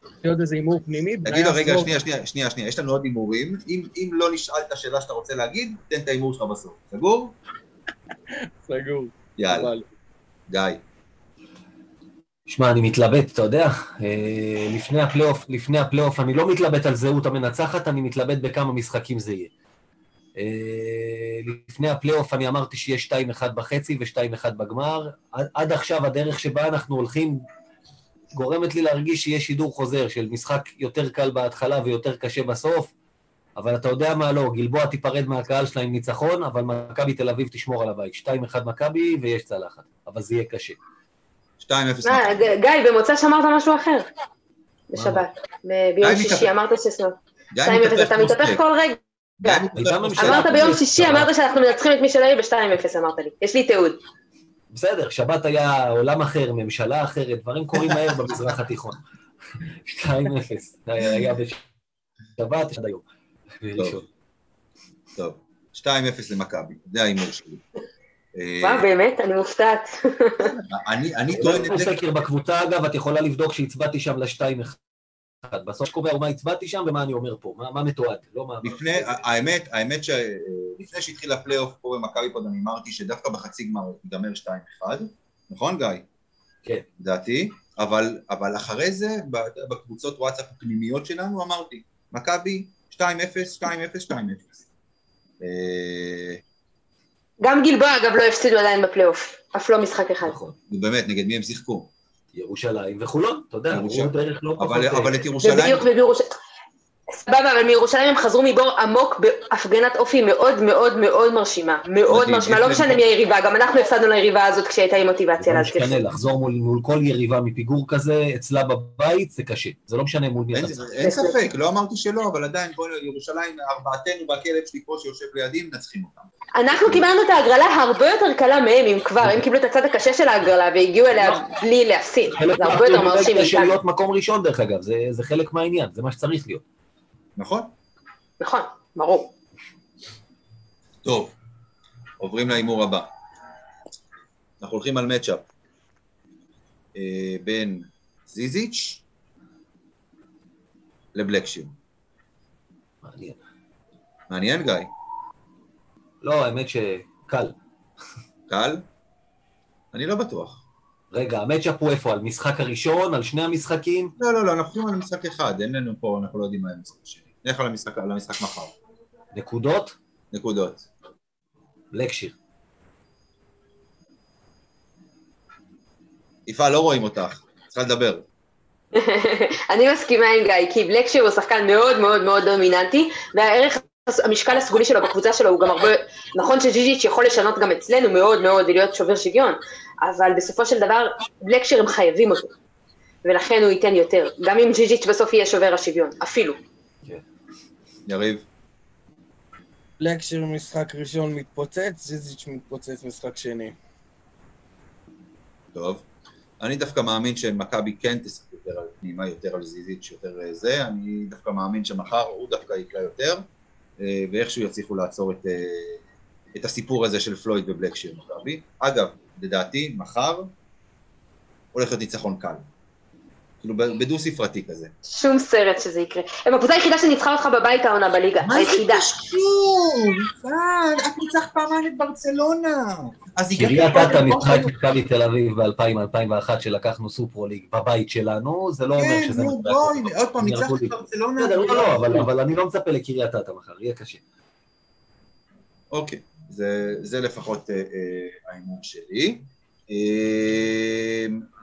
[SPEAKER 4] יש לי עוד איזה הימור פנימי.
[SPEAKER 1] תגידו,
[SPEAKER 4] בניה
[SPEAKER 1] רגע, שנייה, שנייה, שנייה, שנייה, יש לנו עוד הימורים. אם אם לא נשאל את השאלה שאתה רוצה להגיד, תן את ההימור שלך בסוף. סגור? <laughs>
[SPEAKER 4] סגור.
[SPEAKER 1] יאללה, גיא.
[SPEAKER 2] שמע, אני מתלבט, אתה יודע, אה, לפני הפלייאוף, לפני הפלייאוף, אני לא מתלבט על זהות המנצחת, אני מתלבט בכמה משחקים זה יהיה. אה, לפני הפלייאוף אני אמרתי שיהיה 2-1 בחצי ו-2-1 בגמר. עד, עכשיו הדרך שבה אנחנו הולכים גורמת לי להרגיש שיהיה שידור חוזר של משחק יותר קל בהתחלה ויותר קשה בסוף, אבל אתה יודע מה לא, גלבוע תיפרד מהקהל שלה עם ניצחון, אבל מכבי תל אביב תשמור על הבית. 2-1 מכבי ויש צלחת, אבל זה יהיה קשה.
[SPEAKER 1] 2-0
[SPEAKER 3] אה,
[SPEAKER 1] מכבי.
[SPEAKER 3] גיא, במוצא שאמרת משהו אחר. בשבת. ביום שישי. אמרת.
[SPEAKER 1] גיא
[SPEAKER 3] 2-0,
[SPEAKER 1] מתהפך
[SPEAKER 3] אתה מתהפך. כל רגע. אמרת ביום. שישי, אמרת שאנחנו מנצחים את מי שלהם ב-2-0, אמרת לי. יש לי תיעוד.
[SPEAKER 2] בסדר, שבת היה עולם אחר, ממשלה אחרת, דברים קורים מהר במזרח התיכון. <laughs> 2-0, היה בשבת, עד היום.
[SPEAKER 1] טוב, 2-0 למכבי, זה ההימור שלי. אה,
[SPEAKER 3] וואו, באמת, אני מופתעת.
[SPEAKER 1] אני אני
[SPEAKER 2] לא
[SPEAKER 1] טוען את זה,
[SPEAKER 2] סקר בקבוצה, אגב, את יכולה לבדוק שהצבעתי שם ל-2-1. בסוף קובע הוא מה הצבעתי שם ומה אני אומר פה, מה- מה מתועד, לא מה...
[SPEAKER 1] לפני, האמת, האמת שלפני שהתחיל הפלייאוף פה במכבי פוד, אני אמרתי שדווקא בחצי גמר ייגמר 2-1, נכון גיא?
[SPEAKER 2] כן.
[SPEAKER 1] דעתי, אבל, אבל אחרי זה, בקבוצות וואטסאפ הפנימיות שלנו, אמרתי, מכבי 2-0, 2-0, 2-0.
[SPEAKER 3] גם גלבוע, אגב, לא הפסידו עדיין בפלייאוף. אף לא משחק אחד.
[SPEAKER 2] נכון.
[SPEAKER 1] נו באמת, נגד מי הם שיחקו?
[SPEAKER 2] ירושלים וחולון, אתה יודע,
[SPEAKER 1] ירושלים.
[SPEAKER 2] הוא בערך לא פחות...
[SPEAKER 1] אבל,
[SPEAKER 2] אה,
[SPEAKER 1] אבל את ירושלים.
[SPEAKER 3] סבבה, אבל מירושלים הם חזרו מבור עמוק בהפגנת אופי מאוד מאוד מאוד מרשימה. מאוד מרשימה, לא משנה מי היריבה, גם אנחנו הפסדנו ליריבה הזאת כשהייתה עם מוטיבציה
[SPEAKER 2] לא
[SPEAKER 3] להזכיר.
[SPEAKER 2] משנה, לחזור מול, מול כל יריבה מפיגור כזה, אצלה בבית, זה קשה. זה לא משנה מול מי
[SPEAKER 1] אין,
[SPEAKER 2] אתה צריך.
[SPEAKER 1] אין ספק, לא אמרתי שלא, אבל עדיין, בוא, ירושלים, ארבעתנו והכלב שלי פה שיושב לידי, מנצחים אותם.
[SPEAKER 3] אנחנו קיבלנו את ההגרלה הרבה יותר קלה מהם, אם כבר, הם קיבלו את הצד הקשה של ההגרלה והגיעו אליה בלי להפסיד.
[SPEAKER 2] חלק
[SPEAKER 3] זה הרבה יותר מרשים
[SPEAKER 2] מהפריבילגיה של
[SPEAKER 3] מאיתנו.
[SPEAKER 2] להיות מקום ראשון, דרך אגב, זה, זה חלק מהעניין, זה מה שצריך להיות.
[SPEAKER 1] נכון?
[SPEAKER 3] נכון, ברור.
[SPEAKER 1] טוב, עוברים להימור הבא. אנחנו הולכים על מצ'אפ אה, בין זיזיץ' לבלקשיר.
[SPEAKER 2] מעניין.
[SPEAKER 1] מעניין, גיא?
[SPEAKER 2] לא, האמת שקל.
[SPEAKER 1] קל? אני לא בטוח.
[SPEAKER 2] רגע, המצ'אפ הוא איפה? על משחק הראשון, על שני המשחקים?
[SPEAKER 1] לא, לא, לא, אנחנו הולכים על משחק אחד, אין לנו פה, אנחנו לא יודעים מה יהיה המשחק השני. נלך על המשחק, על המשחק מחר.
[SPEAKER 2] נקודות?
[SPEAKER 1] נקודות.
[SPEAKER 2] לקשיר.
[SPEAKER 1] יפעת, לא רואים אותך, צריכה לדבר. <laughs>
[SPEAKER 3] אני מסכימה עם גיא, כי בלקשיר הוא שחקן מאוד מאוד מאוד דומיננטי, והערך, המשקל הסגולי שלו בקבוצה שלו הוא גם הרבה, נכון שג'יג'יץ' יכול לשנות גם אצלנו מאוד מאוד ולהיות שובר שוויון, אבל בסופו של דבר, בלקשיר הם חייבים אותו, ולכן הוא ייתן יותר, גם אם ג'יג'יץ' בסוף יהיה שובר השוויון, אפילו.
[SPEAKER 1] יריב,
[SPEAKER 4] לקשיר משחק ראשון מתפוצץ, זיזיץ' מתפוצץ משחק שני.
[SPEAKER 1] טוב. אני דווקא מאמין שמכבי כן תשחק יותר על פנימה, יותר על זיזיץ', יותר אה, זה. אני דווקא מאמין שמחר הוא דווקא יקלע יותר, ואיכשהו יצליחו לעצור את, אה, את הסיפור הזה של פלויד ובלקשיר מכבי. אגב, לדעתי, מחר הולך להיות ניצחון קל. כאילו בדו ספרתי כזה.
[SPEAKER 3] שום סרט שזה יקרה. הם הקבוצה היחידה שניצחה אותך בבית העונה בליגה, היחידה.
[SPEAKER 1] קשור? יפעת, את ניצחת פעמיים את ברצלונה. אז
[SPEAKER 2] קריית אתא ניצחה את מכבי תל אביב ב-2000-2001 שלקחנו סופרו ליג בבית שלנו, זה לא אומר
[SPEAKER 1] כן,
[SPEAKER 2] שזה...
[SPEAKER 1] נו
[SPEAKER 2] מדויק.
[SPEAKER 1] בואי, עוד פעם, ניצחת את ברצלונה.
[SPEAKER 2] בסדר, לא, לא, אבל- אני לא מצפה לקריית אתא מחר, יהיה קשה.
[SPEAKER 1] אוקיי, זה, זה לפחות אה, אה, ההימור שלי.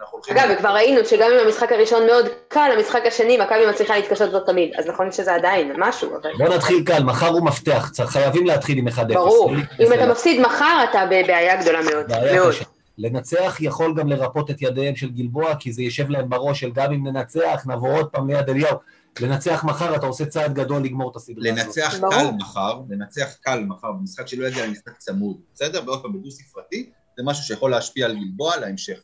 [SPEAKER 1] אנחנו הולכים...
[SPEAKER 3] אגב, וכבר ראינו שגם אם המשחק הראשון מאוד קל, המשחק השני, מכבי מצליחה להתקשות בו תמיד. אז נכון שזה עדיין משהו, אבל...
[SPEAKER 2] בוא נתחיל קל, מחר הוא מפתח, צריך- חייבים להתחיל עם 1-0.
[SPEAKER 3] ברור. אם. אתה מפסיד מחר, אתה בבעיה גדולה מאוד.
[SPEAKER 2] בעיה
[SPEAKER 3] מאוד.
[SPEAKER 2] קשה. לנצח יכול גם לרפות את ידיהם של גלבוע, כי זה יושב להם בראש של גם אם ננצח, נבוא עוד פעם ליד אליהו. לנצח מחר, אתה עושה צעד גדול לגמור את הסדרה הזאת.
[SPEAKER 1] לנצח. קל מחר, לנצח קל מחר במשחק שלא יגיע למשחק צמוד, בסדר? ועוד פעם בדו ספרתי, זה משהו שיכול להשפיע על גלבוע להמשך.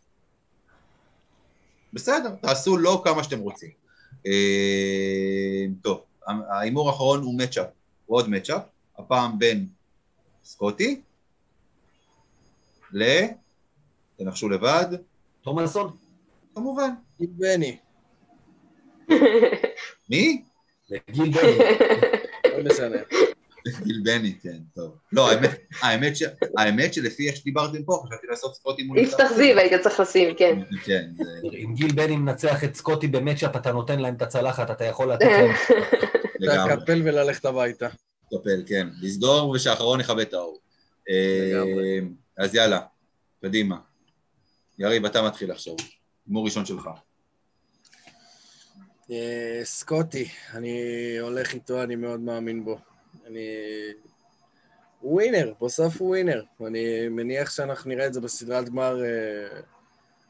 [SPEAKER 1] בסדר, תעשו לא כמה שאתם רוצים. אה, טוב, ההימור האחרון הוא מצ'אפ, הוא עוד מצ'אפ, הפעם בין סקוטי ל... תנחשו לבד,
[SPEAKER 2] תומאסון?
[SPEAKER 1] כמובן.
[SPEAKER 4] עם בני,
[SPEAKER 1] מי?
[SPEAKER 2] לגיל בני.
[SPEAKER 4] לא משנה.
[SPEAKER 1] גיל בני, כן, טוב. לא, האמת, שלפי איך שדיברתם פה, חשבתי לעשות סקוטי מול...
[SPEAKER 3] יפתח זיו היית צריך לשים, כן.
[SPEAKER 1] כן,
[SPEAKER 2] אם גיל בני מנצח את סקוטי במצ'אפ, אתה נותן להם את הצלחת, אתה יכול לתת להם... <laughs>
[SPEAKER 1] לגמרי.
[SPEAKER 4] לקפל וללכת הביתה.
[SPEAKER 1] לטפל, כן. לסגור ושהאחרון יכבה את האור. אה,
[SPEAKER 4] לגמרי.
[SPEAKER 1] אז יאללה, קדימה. יריב, אתה מתחיל עכשיו. הימור ראשון שלך.
[SPEAKER 4] אה, סקוטי, אני הולך איתו, אני מאוד מאמין בו. אני... הוא ווינר, בסוף הוא ווינר. אני מניח שאנחנו נראה את זה בסדרת גמר. אה,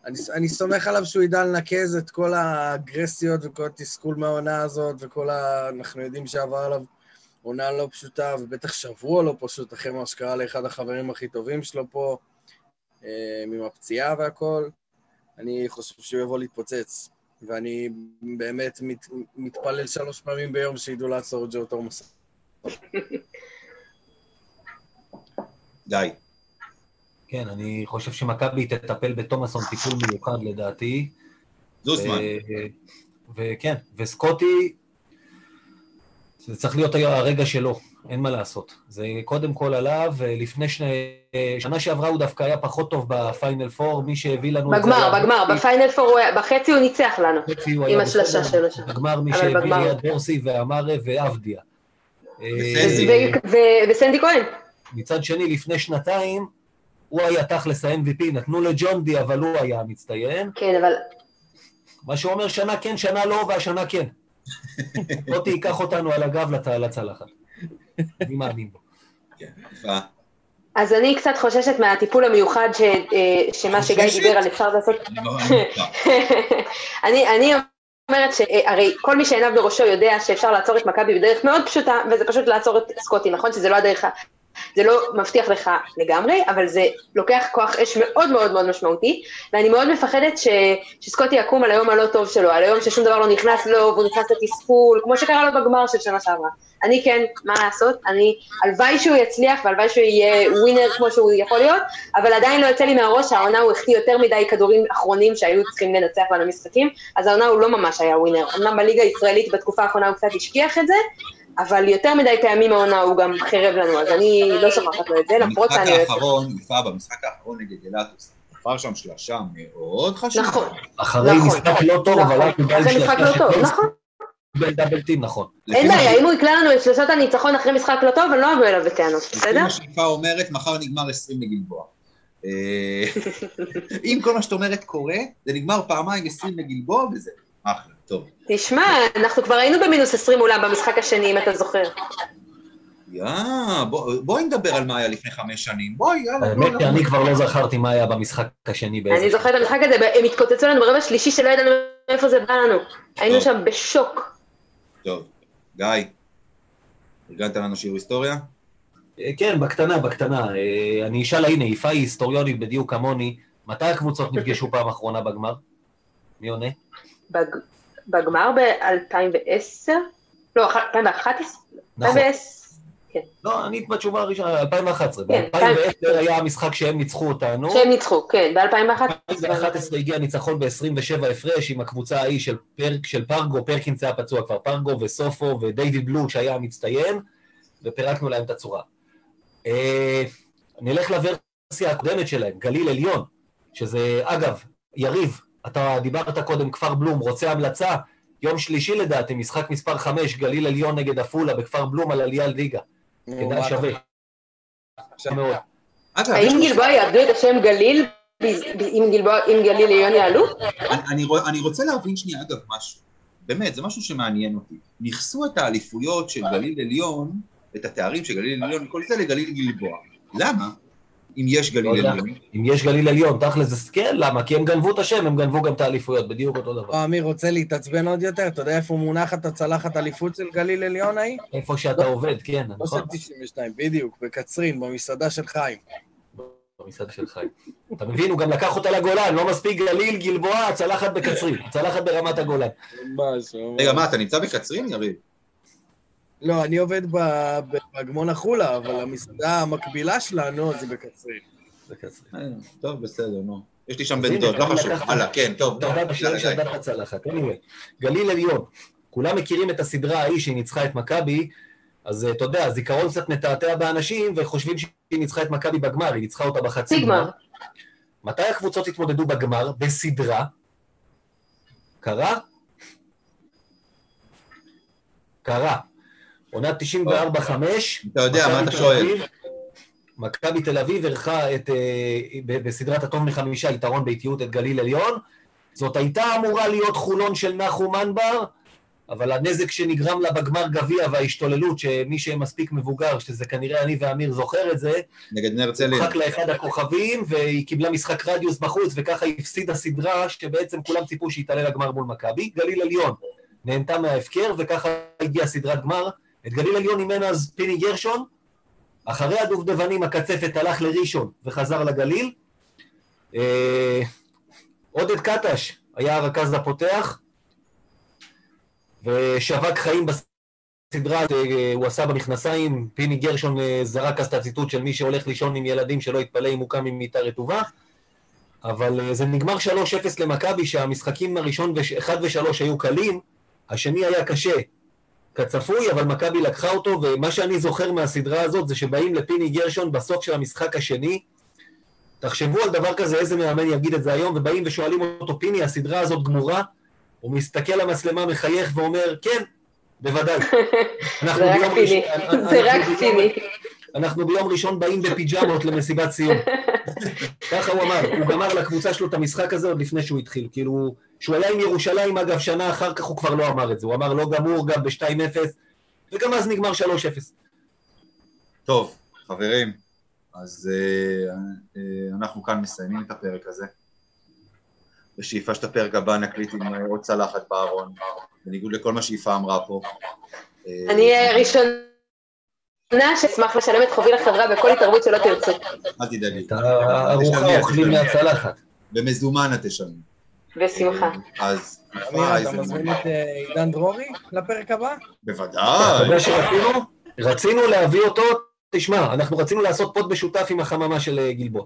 [SPEAKER 4] אני, אני סומך עליו שהוא ידע לנקז את כל האגרסיות וכל התסכול מהעונה הזאת, וכל ה... אנחנו יודעים שעבר עליו עונה לא פשוטה, ובטח שבוע לא פשוט, אחרי מה שקרה לאחד החברים הכי טובים שלו פה, אה, עם הפציעה והכל. אני חושב שהוא יבוא להתפוצץ. ואני באמת מת, מתפלל שלוש פעמים ביום שידעו לעצור את ג'ו תומאס.
[SPEAKER 1] די.
[SPEAKER 2] כן, אני חושב שמכבי תטפל בתומאסון טיפול מיוחד לדעתי.
[SPEAKER 1] זוסמן.
[SPEAKER 2] ו- וכן, וסקוטי, זה צריך להיות הרגע שלו, אין מה לעשות. זה קודם כל עליו, לפני שני... שנה שעברה הוא דווקא היה פחות טוב בפיינל פור, מי שהביא לנו.
[SPEAKER 3] בגמר, בגמר. בפיינל פור, בחצי הוא ניצח לנו. עם השלשה
[SPEAKER 2] בסדר.
[SPEAKER 3] שלו שם.
[SPEAKER 2] בגמר מי שהביא. היה דורסי ואמרה ועבדיה.
[SPEAKER 1] וסנדי.
[SPEAKER 3] כהן.
[SPEAKER 2] מצד שני, לפני שנתיים, הוא היה תכלס ה-MVP, נתנו לג'ון די, אבל הוא היה המצטיין.
[SPEAKER 3] כן, אבל
[SPEAKER 2] מה שאומר שנה כן, שנה לא, והשנה כן. <laughs> מוטי ייקח אותנו על הגב לצלחת. אני מאמין בו.
[SPEAKER 1] כן.
[SPEAKER 3] אז אני קצת חוששת מהטיפול המיוחד ש, אה, שמה שגיא? דיבר על אפשר לעשות.
[SPEAKER 1] אני לא- <laughs> אני
[SPEAKER 3] אומרת שהרי כל מי שעיניו בראשו יודע שאפשר לעצור את מכבי בדרך מאוד פשוטה, וזה פשוט לעצור את סקוטי, נכון? שזה לא הדרך, ה- זה לא מבטיח לך לגמרי, אבל זה לוקח כוח אש מאוד מאוד מאוד משמעותי, ואני מאוד מפחדת ש, שסקוטי יקום על היום הלא טוב שלו, על היום ששום דבר לא נכנס לו, והוא נכנס לתסכול, כמו שקרה לו בגמר של שנה שעברה. אני כן, מה לעשות, אני, הלוואי שהוא יצליח, והלוואי שהוא יהיה ווינר כמו שהוא יכול להיות, אבל עדיין לא יוצא לי מהראש, העונה הוא החטיא יותר מדי כדורים אחרונים שהיו צריכים לנצח בין המשחקים, אז העונה הוא לא ממש היה ווינר. אמנם בליגה הישראלית בתקופה האחרונה הוא קצת השכיח את זה, אבל יותר מדי פעמים העונה הוא גם חירב לנו, אז אני לא שוכחת לו את זה, למרות
[SPEAKER 1] במשחק
[SPEAKER 3] שאני...
[SPEAKER 1] האחרון, יפה, במשחק האחרון נגד אילטוס, תפר שם שלושה מאוד חשובה.
[SPEAKER 3] נכון,
[SPEAKER 2] אחרי
[SPEAKER 3] נכון.
[SPEAKER 2] משחק לא טוב, אבל רק בגלל
[SPEAKER 3] אחרי משחק לא טוב, נכון.
[SPEAKER 2] קיבל דאבל טים, נכון.
[SPEAKER 3] אין
[SPEAKER 1] לפי
[SPEAKER 3] בעיה, אם הוא יקלע לנו את שלושות הניצחון אחרי משחק לא טוב, אני לא אבוא אליו בטענות,
[SPEAKER 1] לפי
[SPEAKER 3] בסדר?
[SPEAKER 1] מה שיפה אומרת, מחר נגמר 20 לגלבוע. אה, <laughs> אם כל מה שאת אומרת קורה, זה נגמר פעמיים 20 לגלבוע וזה אחלה, טוב.
[SPEAKER 3] תשמע, אנחנו כבר היינו במינוס 20 אולם במשחק השני, אם אתה זוכר.
[SPEAKER 1] יאה, בוא- בואי נדבר על מה היה לפני חמש שנים. בואי, יאללה.
[SPEAKER 2] האמת
[SPEAKER 1] בוא,
[SPEAKER 2] שאני כבר לא זכרתי מה היה במשחק השני באיזה...
[SPEAKER 3] אני זוכרת את המשחק הזה, הם התקוצצו לנו ברבע שלישי שלא ידענו מאיפה זה בא לנו. היינו. שם בשוק.
[SPEAKER 1] טוב, גיא, ארגנת לנו שיעור היסטוריה?
[SPEAKER 2] אה, כן, בקטנה, בקטנה. אה, אני אשאל, הנה, יפה היא היסטוריונית בדיוק כמוני. מתי הקבוצות נפגשו פעם אחרונה בגמר? מי עונה?
[SPEAKER 3] בג- בגמר ב-2010? לא, 2011?
[SPEAKER 2] נכון.
[SPEAKER 3] 2010.
[SPEAKER 2] לא, אני בתשובה הראשונה, 2011.
[SPEAKER 3] כן,
[SPEAKER 2] ב-2010 היה המשחק שהם ניצחו אותנו.
[SPEAKER 3] שהם ניצחו, כן, ב-2011.
[SPEAKER 2] ב-2011 הגיע ניצחון ב-27 הפרש עם הקבוצה ההיא של, פרק, של פרגו, פרקינס היה פצוע כבר, פרגו וסופו ודייוויד בלוט שהיה המצטיין, ופירקנו להם את הצורה. אה, נלך לוורסיה הקודמת שלהם, גליל עליון, שזה, אגב, יריב, אתה דיברת קודם, כפר בלום, רוצה המלצה? יום שלישי לדעתי, משחק מספר 5, גליל עליון נגד עפולה בכפר בלום על עלייה ליגה.
[SPEAKER 4] נו,
[SPEAKER 2] כדאי שווה. מאוד.
[SPEAKER 3] האם גלבוע יאבדו את השם גליל? אם גליל עליון יעלו?
[SPEAKER 1] אני, רוצה להבין שנייה, אגב, משהו. באמת, זה משהו שמעניין אותי. ניכסו את האליפויות של גליל עליון, את התארים של גליל עליון, כל זה לגליל גלבוע. למה? אם יש
[SPEAKER 2] לא
[SPEAKER 1] גליל
[SPEAKER 2] יודע.
[SPEAKER 1] עליון.
[SPEAKER 2] אם יש גליל עליון, תכל'ס זה כן, למה? כי הם גנבו את השם, הם גנבו גם את האליפויות, בדיוק אותו דבר.
[SPEAKER 4] או, אמיר רוצה להתעצבן עוד יותר? אתה יודע איפה מונחת הצלחת אליפות של גליל עליון ההיא?
[SPEAKER 2] איפה שאתה עובד, כן,
[SPEAKER 4] לא
[SPEAKER 2] נכון?
[SPEAKER 4] של 92, בדיוק, בקצרין, במסעדה של חיים.
[SPEAKER 2] במסעדה של חיים. אתה מבין, הוא גם לקח אותה לגולן, לא מספיק גליל, גלבוע, צלחת בקצרין, צלחת ברמת הגולן.
[SPEAKER 4] ממש, ממש.
[SPEAKER 1] רגע, מה, אתה נמצא בקצרין, יריב?
[SPEAKER 4] לא, אני עובד ב- באגמון החולה, אבל המסעדה המקבילה שלנו זה בקצרין.
[SPEAKER 2] בקצרין.
[SPEAKER 1] אה, טוב, בסדר, נו. יש לי שם בן דוד, לא חשוב. הלאה, כן, טוב,
[SPEAKER 2] הצלחת. anyway, גליל עליון. כולם מכירים את הסדרה ההיא שהיא ניצחה את מכבי, אז אה, אתה יודע, הזיכרון קצת מתעתע באנשים וחושבים שהיא ניצחה את מכבי בגמר, היא ניצחה אותה בחצי.
[SPEAKER 3] גמר.
[SPEAKER 2] מתי הקבוצות התמודדו בגמר? בסדרה. קרה? קרה. עונת 94-5.
[SPEAKER 1] אתה יודע, מה אתה שואל?
[SPEAKER 2] מכבי תל אביב אירחה את, אה, בסדרת הטוב מחמישה יתרון באיטיות את גליל עליון. זאת הייתה אמורה להיות חולון של נחום מנבר, אבל הנזק שנגרם לה בגמר גביע וההשתוללות, שמי שמספיק מבוגר, שזה כנראה אני ואמיר זוכר את זה,
[SPEAKER 1] נגד הרצליה.
[SPEAKER 2] הורחק לאחד הכוכבים, והיא קיבלה משחק רדיוס בחוץ, וככה הפסידה סדרה שבעצם כולם ציפו שהיא תעלה לגמר מול מכבי. גליל עליון נהנתה מההפקר, וככה הגיעה סדרת גמר. את גליל עליון אימן אז פיני גרשון, אחרי הדובדבנים הקצפת הלך לראשון וחזר לגליל. אה, עודד קטש היה הרכז הפותח, ושווק חיים בסדרה, אה, הוא עשה במכנסיים, פיני גרשון אה, זרק אז את הציטוט של מי שהולך לישון עם ילדים שלא יתפלא אם הוא קם עם מיטה רטובה. אבל אה, זה נגמר 3-0 למכבי, שהמשחקים הראשון 1 ו-3 היו קלים, השני היה קשה, כצפוי, אבל מכבי לקחה אותו, ומה שאני זוכר מהסדרה הזאת זה שבאים לפיני גרשון בסוף של המשחק השני, תחשבו על דבר כזה, איזה מאמן יגיד את זה היום, ובאים ושואלים אותו, פיני, הסדרה הזאת גמורה? הוא מסתכל למצלמה, מחייך ואומר, כן, בוודאי. <laughs>
[SPEAKER 3] זה רק פיני. זה רק פיני.
[SPEAKER 2] אנחנו ביום ראשון באים בפיג'מות למסיבת סיום. <laughs> ככה הוא אמר, הוא גמר לקבוצה שלו את המשחק הזה עוד לפני שהוא התחיל. כאילו, שהוא עלה עם ירושלים, אגב, שנה אחר כך הוא כבר לא אמר את זה, הוא אמר לא גמור גם ב-2-0, וגם אז נגמר 3-0.
[SPEAKER 1] טוב, חברים, אז אה, אה, אנחנו כאן מסיימים את הפרק הזה. בשאיפה שאת הפרק הבא נקליט עם אה, עוד צלחת בארון, בניגוד לכל מה שיפה אמרה פה. אה,
[SPEAKER 3] אני אהיה הראשונה שאשמח לשלם את חובי לחברה בכל התערבות שלא תרצו.
[SPEAKER 1] אל תדאגי.
[SPEAKER 2] את הארוחה אוכלים מהצלחת.
[SPEAKER 1] במזומן את תשלמי.
[SPEAKER 3] בשמחה.
[SPEAKER 1] אז
[SPEAKER 4] אתה. מזמין את אה, עידן דרורי לפרק הבא?
[SPEAKER 2] אתה
[SPEAKER 1] בוודאי.
[SPEAKER 2] יודע שרצינו? רצינו להביא אותו, תשמע, אנחנו רצינו לעשות פוד משותף עם החממה של אה, גלבוע.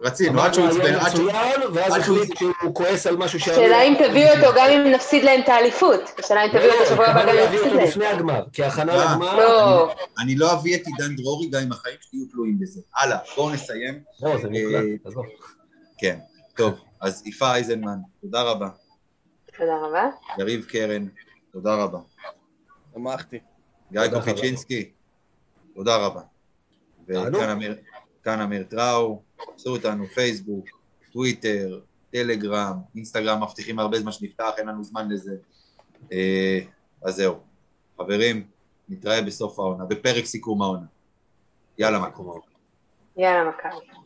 [SPEAKER 1] רצינו, עד שהוא עצבן, עד שהוא...
[SPEAKER 2] ואז החליט שהוא כועס על משהו שהיה...
[SPEAKER 3] השאלה אם תביאו אותו גם אם נפסיד להם את האליפות. השאלה אם תביאו אותו שבוע הבא גם אם נפסיד להם.
[SPEAKER 2] לפני הגמר, כהכנה
[SPEAKER 1] אה.
[SPEAKER 2] לגמר.
[SPEAKER 3] לא,
[SPEAKER 1] אני לא אביא את עידן דרורי גם אם החיים שלי יהיו תלויים בזה. הלאה, בואו נסיים.
[SPEAKER 2] לא, זה
[SPEAKER 1] אה,
[SPEAKER 2] מוקלט, עזוב.
[SPEAKER 1] כן, טוב, אז יפה אייזנמן, תודה רבה.
[SPEAKER 3] תודה רבה.
[SPEAKER 1] יריב קרן, תודה רבה.
[SPEAKER 4] שמחתי.
[SPEAKER 1] גיא קופיצ'ינסקי, תודה רבה. וכאן אמיר- טראו, עשו אותנו פייסבוק, טוויטר, טלגרם, אינסטגרם, מבטיחים הרבה זמן שנפתח, אין לנו זמן לזה. אה, אז זהו. חברים, נתראה בסוף העונה, בפרק סיכום העונה. יאללה, מה?
[SPEAKER 3] יאללה, מכבי.